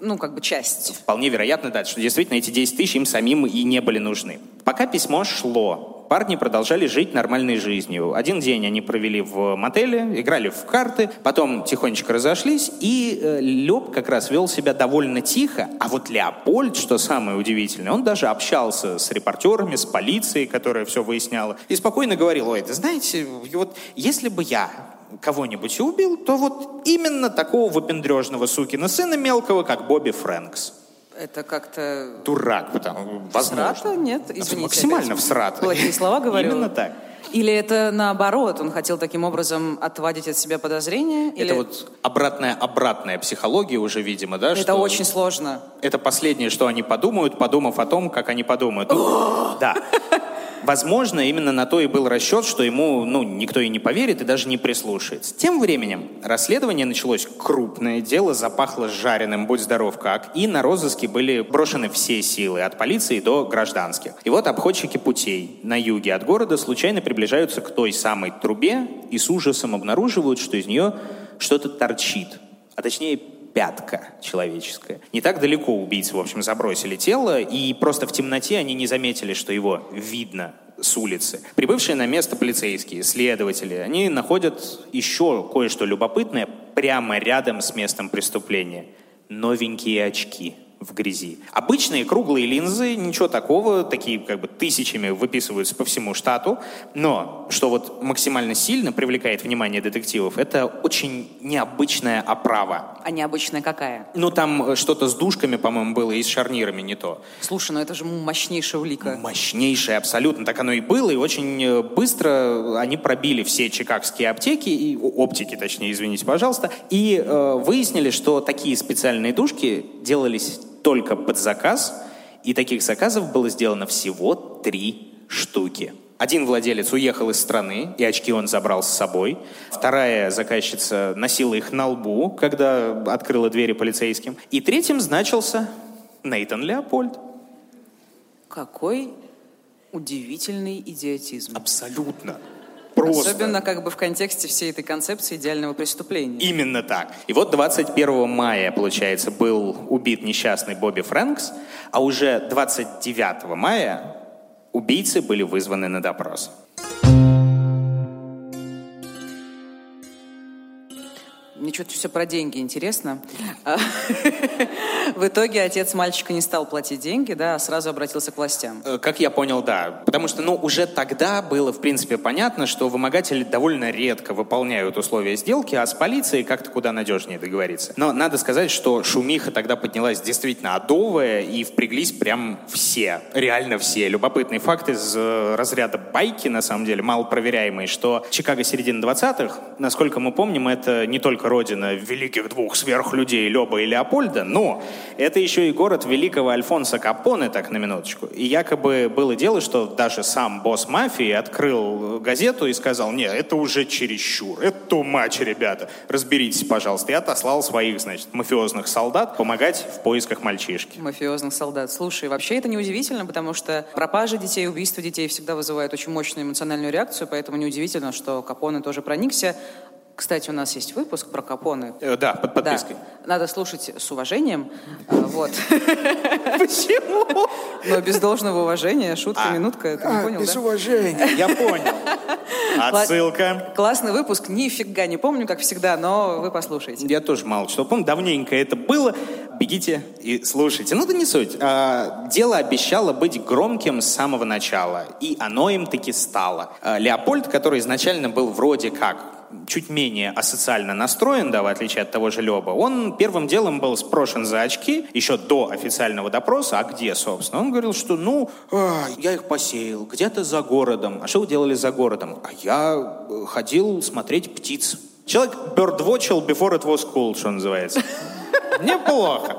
ну, как бы часть.
Вполне вероятно, да, что действительно эти 10 тысяч им самим и не были нужны. Пока письмо шло, парни продолжали жить нормальной жизнью. Один день они провели в мотеле, играли в карты, потом тихонечко разошлись, и э, Лёб как раз вел себя довольно тихо, а вот Леопольд, что самое удивительное, он даже общался с репортерами, с полицией, которая все выясняла, и спокойно говорил, ой, да знаете, вот если бы я кого-нибудь убил, то вот именно такого выпендрежного сукина сына мелкого, как Бобби Фрэнкс.
Это как-то...
Дурак, потому, возможно.
Всрато? Нет, извините.
Максимально всрато.
Плохие слова говорю.
Именно так.
Или это наоборот, он хотел таким образом отводить от себя подозрения? Или...
Это вот обратная обратная психология уже, видимо, да?
Это
что
очень сложно.
Это последнее, что они подумают, подумав о том, как они подумают. Ну, да. Возможно, именно на то и был расчет, что ему ну, никто и не поверит, и даже не прислушается. Тем временем расследование началось крупное, дело запахло жареным, будь здоров как, и на розыске были брошены все силы, от полиции до гражданских. И вот обходчики путей на юге от города случайно приближаются к той самой трубе и с ужасом обнаруживают, что из нее что-то торчит, а точнее пятка человеческая. Не так далеко убийцы, в общем, забросили тело, и просто в темноте они не заметили, что его видно с улицы. Прибывшие на место полицейские, следователи, они находят еще кое-что любопытное прямо рядом с местом преступления. Новенькие очки в грязи. Обычные круглые линзы, ничего такого, такие как бы тысячами выписываются по всему штату, но что вот максимально сильно привлекает внимание детективов, это очень необычная оправа.
А необычная какая?
Ну, там э, что-то с дужками, по-моему, было, и с шарнирами не то.
Слушай, ну это же мощнейшая улика.
Мощнейшее абсолютно, так оно и было, и очень э, быстро они пробили все чикагские аптеки, и, оптики, точнее, извините, пожалуйста, и э, выяснили, что такие специальные дужки делались только под заказ, и таких заказов было сделано всего три штуки. Один владелец уехал из страны, и очки он забрал с собой. Вторая заказчица носила их на лбу, когда открыла двери полицейским. И третьим значился Нейтан Леопольд.
Какой удивительный идиотизм.
Абсолютно. Просто.
Особенно как бы в контексте всей этой концепции идеального преступления.
Именно так. И вот 21 мая, получается, был убит несчастный Бобби Фрэнкс, а уже 29 мая убийцы были вызваны на допрос.
Мне что-то все про деньги интересно. В итоге отец мальчика не стал платить деньги, да, а сразу обратился к властям.
Э, Как я понял, да. Потому что, ну, уже тогда было, в принципе, понятно, что вымогатели довольно редко выполняют условия сделки, а с полицией как-то куда надежнее договориться. Но надо сказать, что шумиха тогда поднялась действительно адовая, и впряглись прям все. Реально все. Любопытный факт из э, разряда байки, на самом деле, малопроверяемый, что Чикаго середины 20-х, насколько мы помним, это не только родина великих двух сверхлюдей Леба и Леопольда, но это еще и город великого Альфонса Капоне, так на минуточку. И якобы было дело, что даже сам босс мафии открыл газету и сказал, нет, это уже чересчур, это much, ребята, разберитесь, пожалуйста. И отослал своих, значит, мафиозных солдат помогать в поисках мальчишки.
Мафиозных солдат. Слушай, вообще это неудивительно, потому что пропажи детей, убийства детей всегда вызывают очень мощную эмоциональную реакцию, поэтому неудивительно, что Капоне тоже проникся. Кстати, у нас есть выпуск про Капоне.
Э, да, под подпиской.
Да, надо слушать с уважением. А, Вот.
Почему?
Но без должного уважения, шутка,
А.
минутка, ты не понял, да?
уважения. Я понял. Отсылка.
Классный выпуск, нифига не помню, как всегда, но вы послушайте.
Я тоже мало что помню. Давненько это было. Бегите и слушайте. Ну, да не суть. А, дело обещало быть громким с самого начала. И оно им таки стало. А, Леопольд, который изначально был вроде как чуть менее асоциально настроен, да, в отличие от того же Леба, он первым делом был спрошен за очки еще до официального допроса, а где, собственно? Он говорил, что, ну, а, я их посеял где-то за городом. А что вы делали за городом? А я э, ходил смотреть птиц. Человек birdwatchил before it was cool, что называется. Неплохо.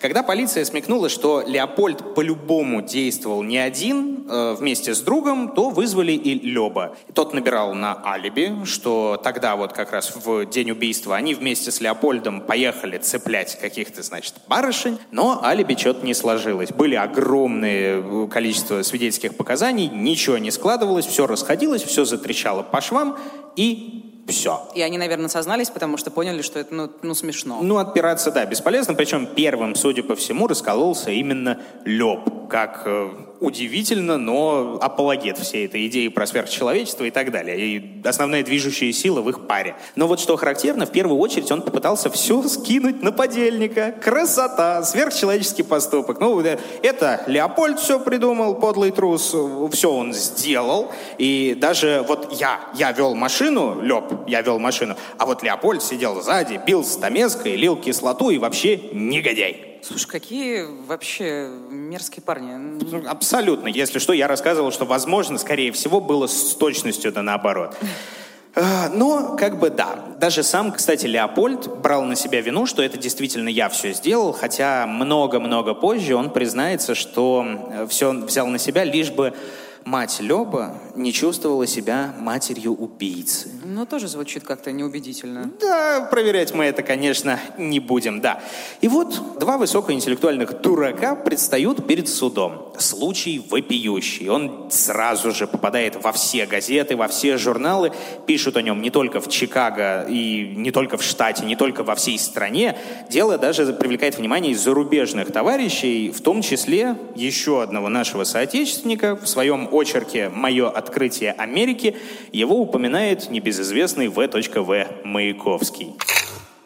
Когда полиция смекнула, что Леопольд по-любому действовал не один, э, вместе с другом, то вызвали и Леба. Тот набирал на алиби, что тогда вот как раз в день убийства они вместе с Леопольдом поехали цеплять каких-то, значит, барышень, но алиби что-то не сложилось. Были огромные э, количество свидетельских показаний, ничего не складывалось, все расходилось, все затрещало по швам, и все.
И они, наверное, сознались, потому что поняли, что это ну, ну смешно.
Ну, отпираться, да, бесполезно. Причем первым, судя по всему, раскололся именно Леб, как э, удивительно, но апологет всей этой идеи про сверхчеловечество и так далее. И основная движущая сила в их паре. Но вот что характерно, в первую очередь он попытался все скинуть на подельника. Красота, сверхчеловеческий поступок. Ну, это Леопольд все придумал, подлый трус, все он сделал. И даже вот я, я вел машину, Леп, я вел машину, а вот Леопольд сидел сзади, бил стамеской, лил кислоту и вообще негодяй.
Слушай, какие вообще мерзкие парни.
Абсолютно. Если что, я рассказывал, что, возможно, скорее всего, было с точностью да наоборот. А, но, как бы да. Даже сам, кстати, Леопольд брал на себя вину, что это действительно я все сделал, хотя много-много позже он признается, что э, все взял на себя, лишь бы мать Леба не чувствовала себя матерью убийцы.
Ну, тоже звучит как-то неубедительно.
Да, проверять мы это, конечно, не будем, да. И вот два высокоинтеллектуальных дурака предстают перед судом. Случай вопиющий. Он сразу же попадает во все газеты, во все журналы. Пишут о нем не только в Чикаго и не только в штате, не только во всей стране. Дело даже привлекает внимание зарубежных товарищей, в том числе еще одного нашего соотечественника в своем очерке «Мое открытие Америки» его упоминает небезызвестный В.В. Маяковский.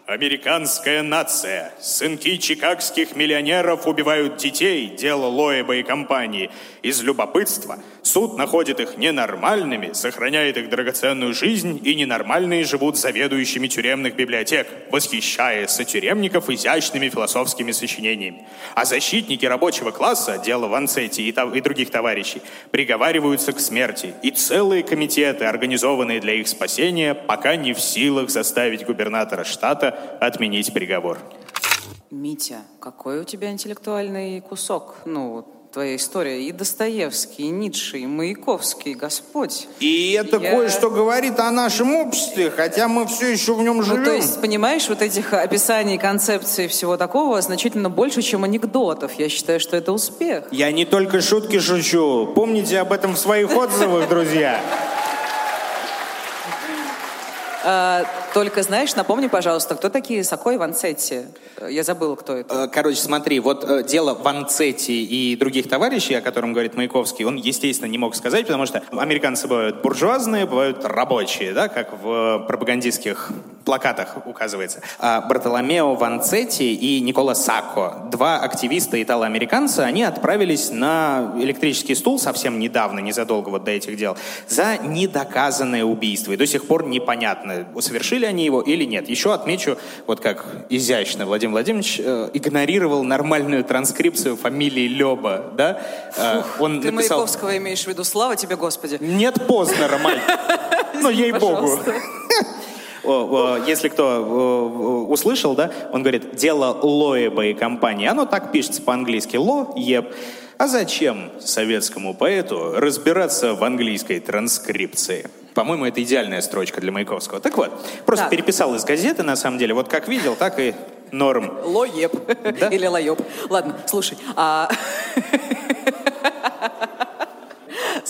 Американская нация. Сынки чикагских миллионеров убивают детей, дело Лоеба и компании. Из любопытства суд находит их ненормальными, сохраняет их драгоценную жизнь, и ненормальные живут заведующими тюремных библиотек, восхищая сотюремников изящными философскими сочинениями. А защитники рабочего класса, дело Ванцетти и, и других товарищей, приговариваются к смерти, и целые комитеты, организованные для их спасения, пока не в силах заставить губернатора штата отменить приговор.
Митя, какой у тебя интеллектуальный кусок? Ну, твоя история. И Достоевский, и Ницше, и Маяковский, Господь.
И это Я... кое-что говорит о нашем обществе, хотя мы все еще в нем живем. Ну,
то есть, понимаешь, вот этих описаний, концепций всего такого значительно больше, чем анекдотов. Я считаю, что это успех.
Я не только шутки шучу. Помните об этом в своих отзывах, друзья.
А, только, знаешь, напомни, пожалуйста, кто такие Сако и Ванцетти? Я забыла, кто это.
Э, короче, смотри, вот э, дело Ванцетти и других товарищей, о котором говорит Маяковский, он, естественно, не мог сказать, потому что американцы бывают буржуазные, бывают рабочие, да, как в пропагандистских плакатах указывается. А Бартоломео Ванцетти и Никола Сакко, два активиста итало-американца, они отправились на электрический стул совсем недавно, незадолго вот до этих дел, за недоказанное убийство. И до сих пор непонятно, совершили ли они его или нет. Еще отмечу, вот как изящно Владимир Владимирович э, игнорировал нормальную транскрипцию фамилии Леба, да?
Э, Фух, он ты написал... Маяковского имеешь в виду, слава тебе, Господи.
Нет поздно, Ромаль. Ну, ей-богу. Если кто услышал, да, он говорит, дело Лоеба и компании. Оно так пишется по-английски. Ло, еб. А зачем советскому поэту разбираться в английской транскрипции? По-моему, это идеальная строчка для Маяковского. Так вот, просто да. переписал из газеты, на самом деле. Вот как видел, так и норм.
Лоеб. Да? Или лоеб. Ладно, слушай. А...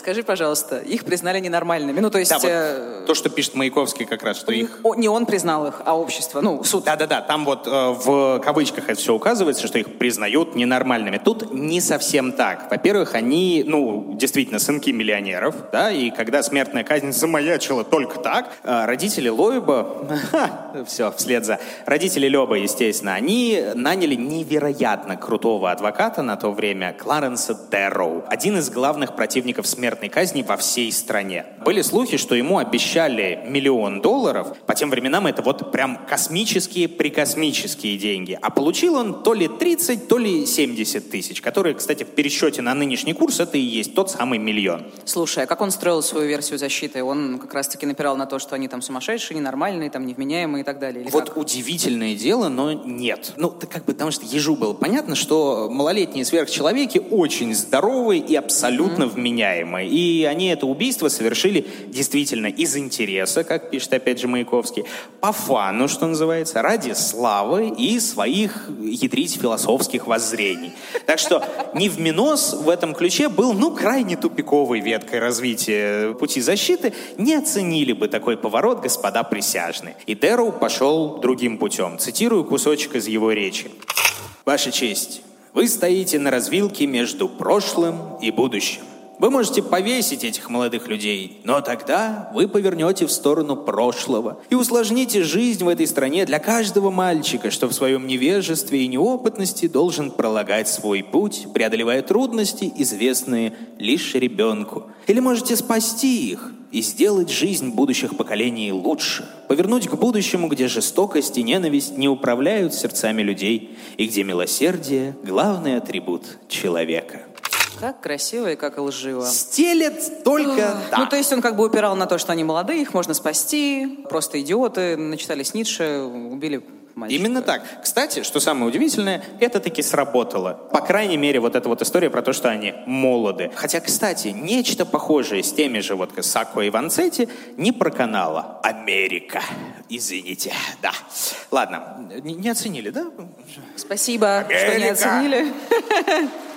Скажи, пожалуйста, их признали ненормальными. Ну, то есть... Да, вот
э... То, что пишет Маяковский как раз, что их...
О, не он признал их, а общество, ну, суд.
Да-да-да, там вот э, в кавычках это все указывается, что их признают ненормальными. Тут не совсем так. Во-первых, они, ну, действительно, сынки миллионеров, да, и когда смертная казнь замаячила только так, э, родители Лоеба, все, вслед за... Родители Леба, естественно, они наняли невероятно крутого адвоката на то время, Кларенса Дэрроу, один из главных противников смерти смертной казни во всей стране. Были слухи, что ему обещали миллион долларов. По тем временам это вот прям космические, прикосмические деньги. А получил он то ли 30, то ли 70 тысяч, которые, кстати, в пересчете на нынешний курс это и есть тот самый миллион.
Слушай, а как он строил свою версию защиты? Он как раз-таки напирал на то, что они там сумасшедшие, ненормальные, там невменяемые и так далее?
Вот
как?
удивительное дело, но нет. Ну, это как бы, потому что ежу было понятно, что малолетние сверхчеловеки очень здоровые и абсолютно mm-hmm. вменяемые. И они это убийство совершили действительно из интереса, как пишет опять же Маяковский, по фану, что называется, ради славы и своих, ядрить, философских воззрений. Так что не в минос в этом ключе был, ну, крайне тупиковой веткой развития пути защиты. Не оценили бы такой поворот господа присяжные. И Дэроу пошел другим путем. Цитирую кусочек из его речи. «Ваша честь, вы стоите на развилке между прошлым и будущим. Вы можете повесить этих молодых людей, но тогда вы повернете в сторону прошлого и усложните жизнь в этой стране для каждого мальчика, что в своем невежестве и неопытности должен пролагать свой путь, преодолевая трудности, известные лишь ребенку. Или можете спасти их и сделать жизнь будущих поколений лучше, повернуть к будущему, где жестокость и ненависть не управляют сердцами людей и где милосердие – главный атрибут человека.
Как красиво и как лживо.
Стелет только
так. Ну, то есть он как бы упирал на то, что они молодые, их можно спасти, просто идиоты, начитались Ницше, убили мальчика.
Именно так. Кстати, что самое удивительное, это таки сработало. По крайней мере, вот эта вот история про то, что они молоды. Хотя, кстати, нечто похожее с теми же вот Сако и Ванцетти не проканала. Америка. Извините, да. Ладно, не, не оценили, да?
Спасибо, Америка. что не оценили.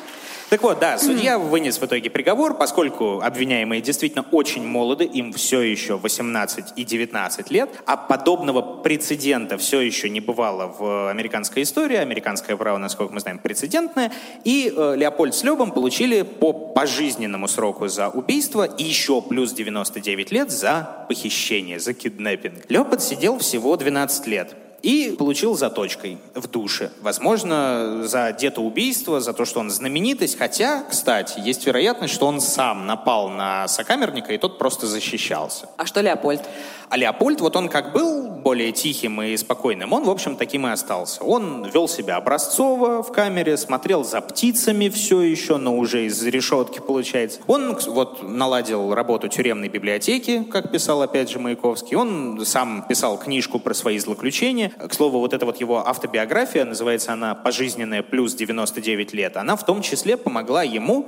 Так вот, да, судья вынес в итоге приговор, поскольку обвиняемые действительно очень молоды, им все еще 18 и 19 лет, а подобного прецедента все еще не бывало в американской истории, американское право, насколько мы знаем, прецедентное, и э, Леопольд с Лебом получили по пожизненному сроку за убийство и еще плюс 99 лет за похищение, за киднеппинг. Леб отсидел всего 12 лет и получил заточкой в душе. Возможно, за где-то убийство, за то, что он знаменитость. Хотя, кстати, есть вероятность, что он сам напал на сокамерника, и тот просто защищался.
А что Леопольд?
А Леопольд, вот он как был более тихим и спокойным, он, в общем, таким и остался. Он вел себя образцово в камере, смотрел за птицами все еще, но уже из решетки получается. Он вот наладил работу тюремной библиотеки, как писал опять же Маяковский. Он сам писал книжку про свои злоключения. К слову, вот эта вот его автобиография, называется она «Пожизненная плюс 99 лет», она в том числе помогла ему,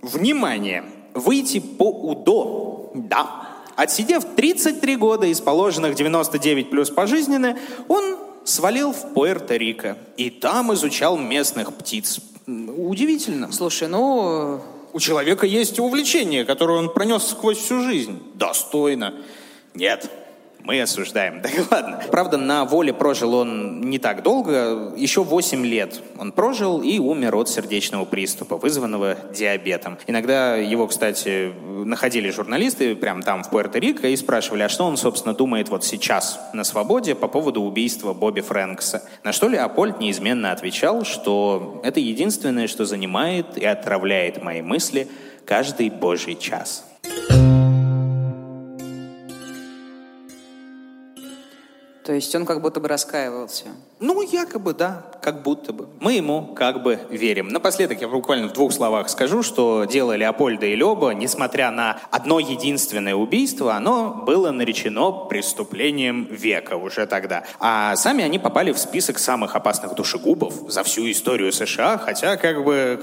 внимание, выйти по УДО. Да, Отсидев 33 года из положенных 99 плюс пожизненно, он свалил в Пуэрто-Рико и там изучал местных птиц. Удивительно.
Слушай, ну...
У человека есть увлечение, которое он пронес сквозь всю жизнь. Достойно. Нет, мы осуждаем. Так ладно. Правда, на воле прожил он не так долго. Еще 8 лет он прожил и умер от сердечного приступа, вызванного диабетом. Иногда его, кстати, находили журналисты прямо там, в Пуэрто-Рико, и спрашивали, а что он, собственно, думает вот сейчас на свободе по поводу убийства Бобби Фрэнкса. На что Леопольд неизменно отвечал, что это единственное, что занимает и отравляет мои мысли каждый божий час.
То есть он как будто бы раскаивался.
Ну, якобы, да, как будто бы. Мы ему как бы верим. Напоследок я буквально в двух словах скажу, что дело Леопольда и Леба, несмотря на одно единственное убийство, оно было наречено преступлением века уже тогда. А сами они попали в список самых опасных душегубов за всю историю США, хотя как бы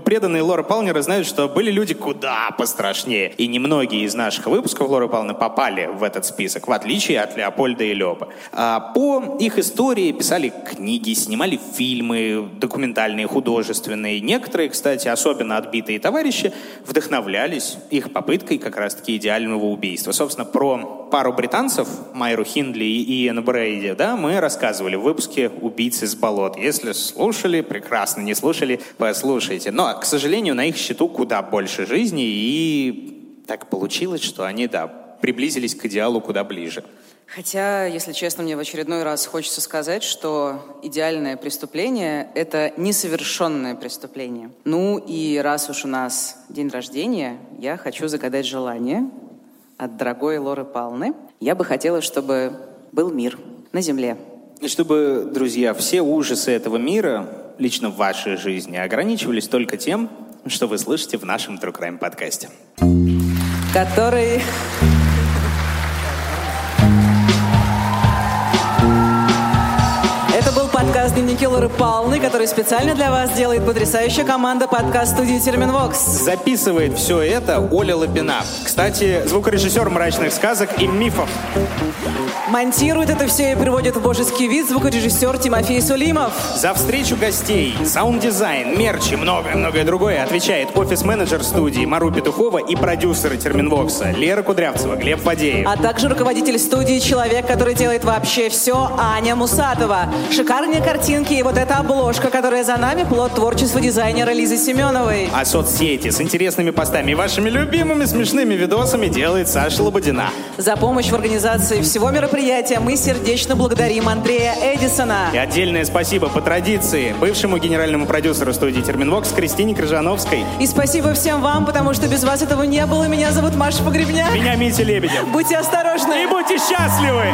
преданные Лора Палнера знают, что были люди куда пострашнее. И немногие из наших выпусков Лоры Палны попали в этот список, в отличие от Леопольда и Леба. А по их истории писали книги, снимали фильмы документальные, художественные. Некоторые, кстати, особенно отбитые товарищи, вдохновлялись их попыткой как раз-таки идеального убийства. Собственно, про пару британцев, Майру Хиндли и Иэн Брейди, да, мы рассказывали в выпуске «Убийцы с болот». Если слушали, прекрасно, не слушали, послушайте. Но, к сожалению, на их счету куда больше жизни, и так получилось, что они, да, приблизились к идеалу куда ближе.
Хотя, если честно, мне в очередной раз хочется сказать, что идеальное преступление — это несовершенное преступление. Ну и раз уж у нас день рождения, я хочу загадать желание от дорогой Лоры Палны. Я бы хотела, чтобы был мир на земле.
И чтобы, друзья, все ужасы этого мира, лично в вашей жизни, ограничивались только тем, что вы слышите в нашем True Crime подкасте.
Который подкаст «Дневники Лоры Палны», который специально для вас делает потрясающая команда подкаст-студии «Терменвокс».
Записывает все это Оля Лапина. Кстати, звукорежиссер «Мрачных сказок» и «Мифов».
Монтирует это все и приводит в божеский вид звукорежиссер Тимофей Сулимов.
За встречу гостей, саунд-дизайн, мерч и многое-многое другое отвечает офис-менеджер студии Мару Петухова и продюсеры Терменвокса Лера Кудрявцева, Глеб Фадеев.
А также руководитель студии «Человек, который делает вообще все» Аня Мусатова. Шикарные картинки и вот эта обложка, которая за нами, плод творчества дизайнера Лизы Семеновой.
А соцсети с интересными постами и вашими любимыми смешными видосами делает Саша Лободина.
За помощь в организации всего мероприятия мы сердечно благодарим Андрея Эдисона.
И отдельное спасибо по традиции бывшему генеральному продюсеру студии Терминвокс Кристине Крыжановской.
И спасибо всем вам, потому что без вас этого не было. Меня зовут Маша Погребня.
Меня Митя Лебедев.
Будьте осторожны.
И будьте счастливы.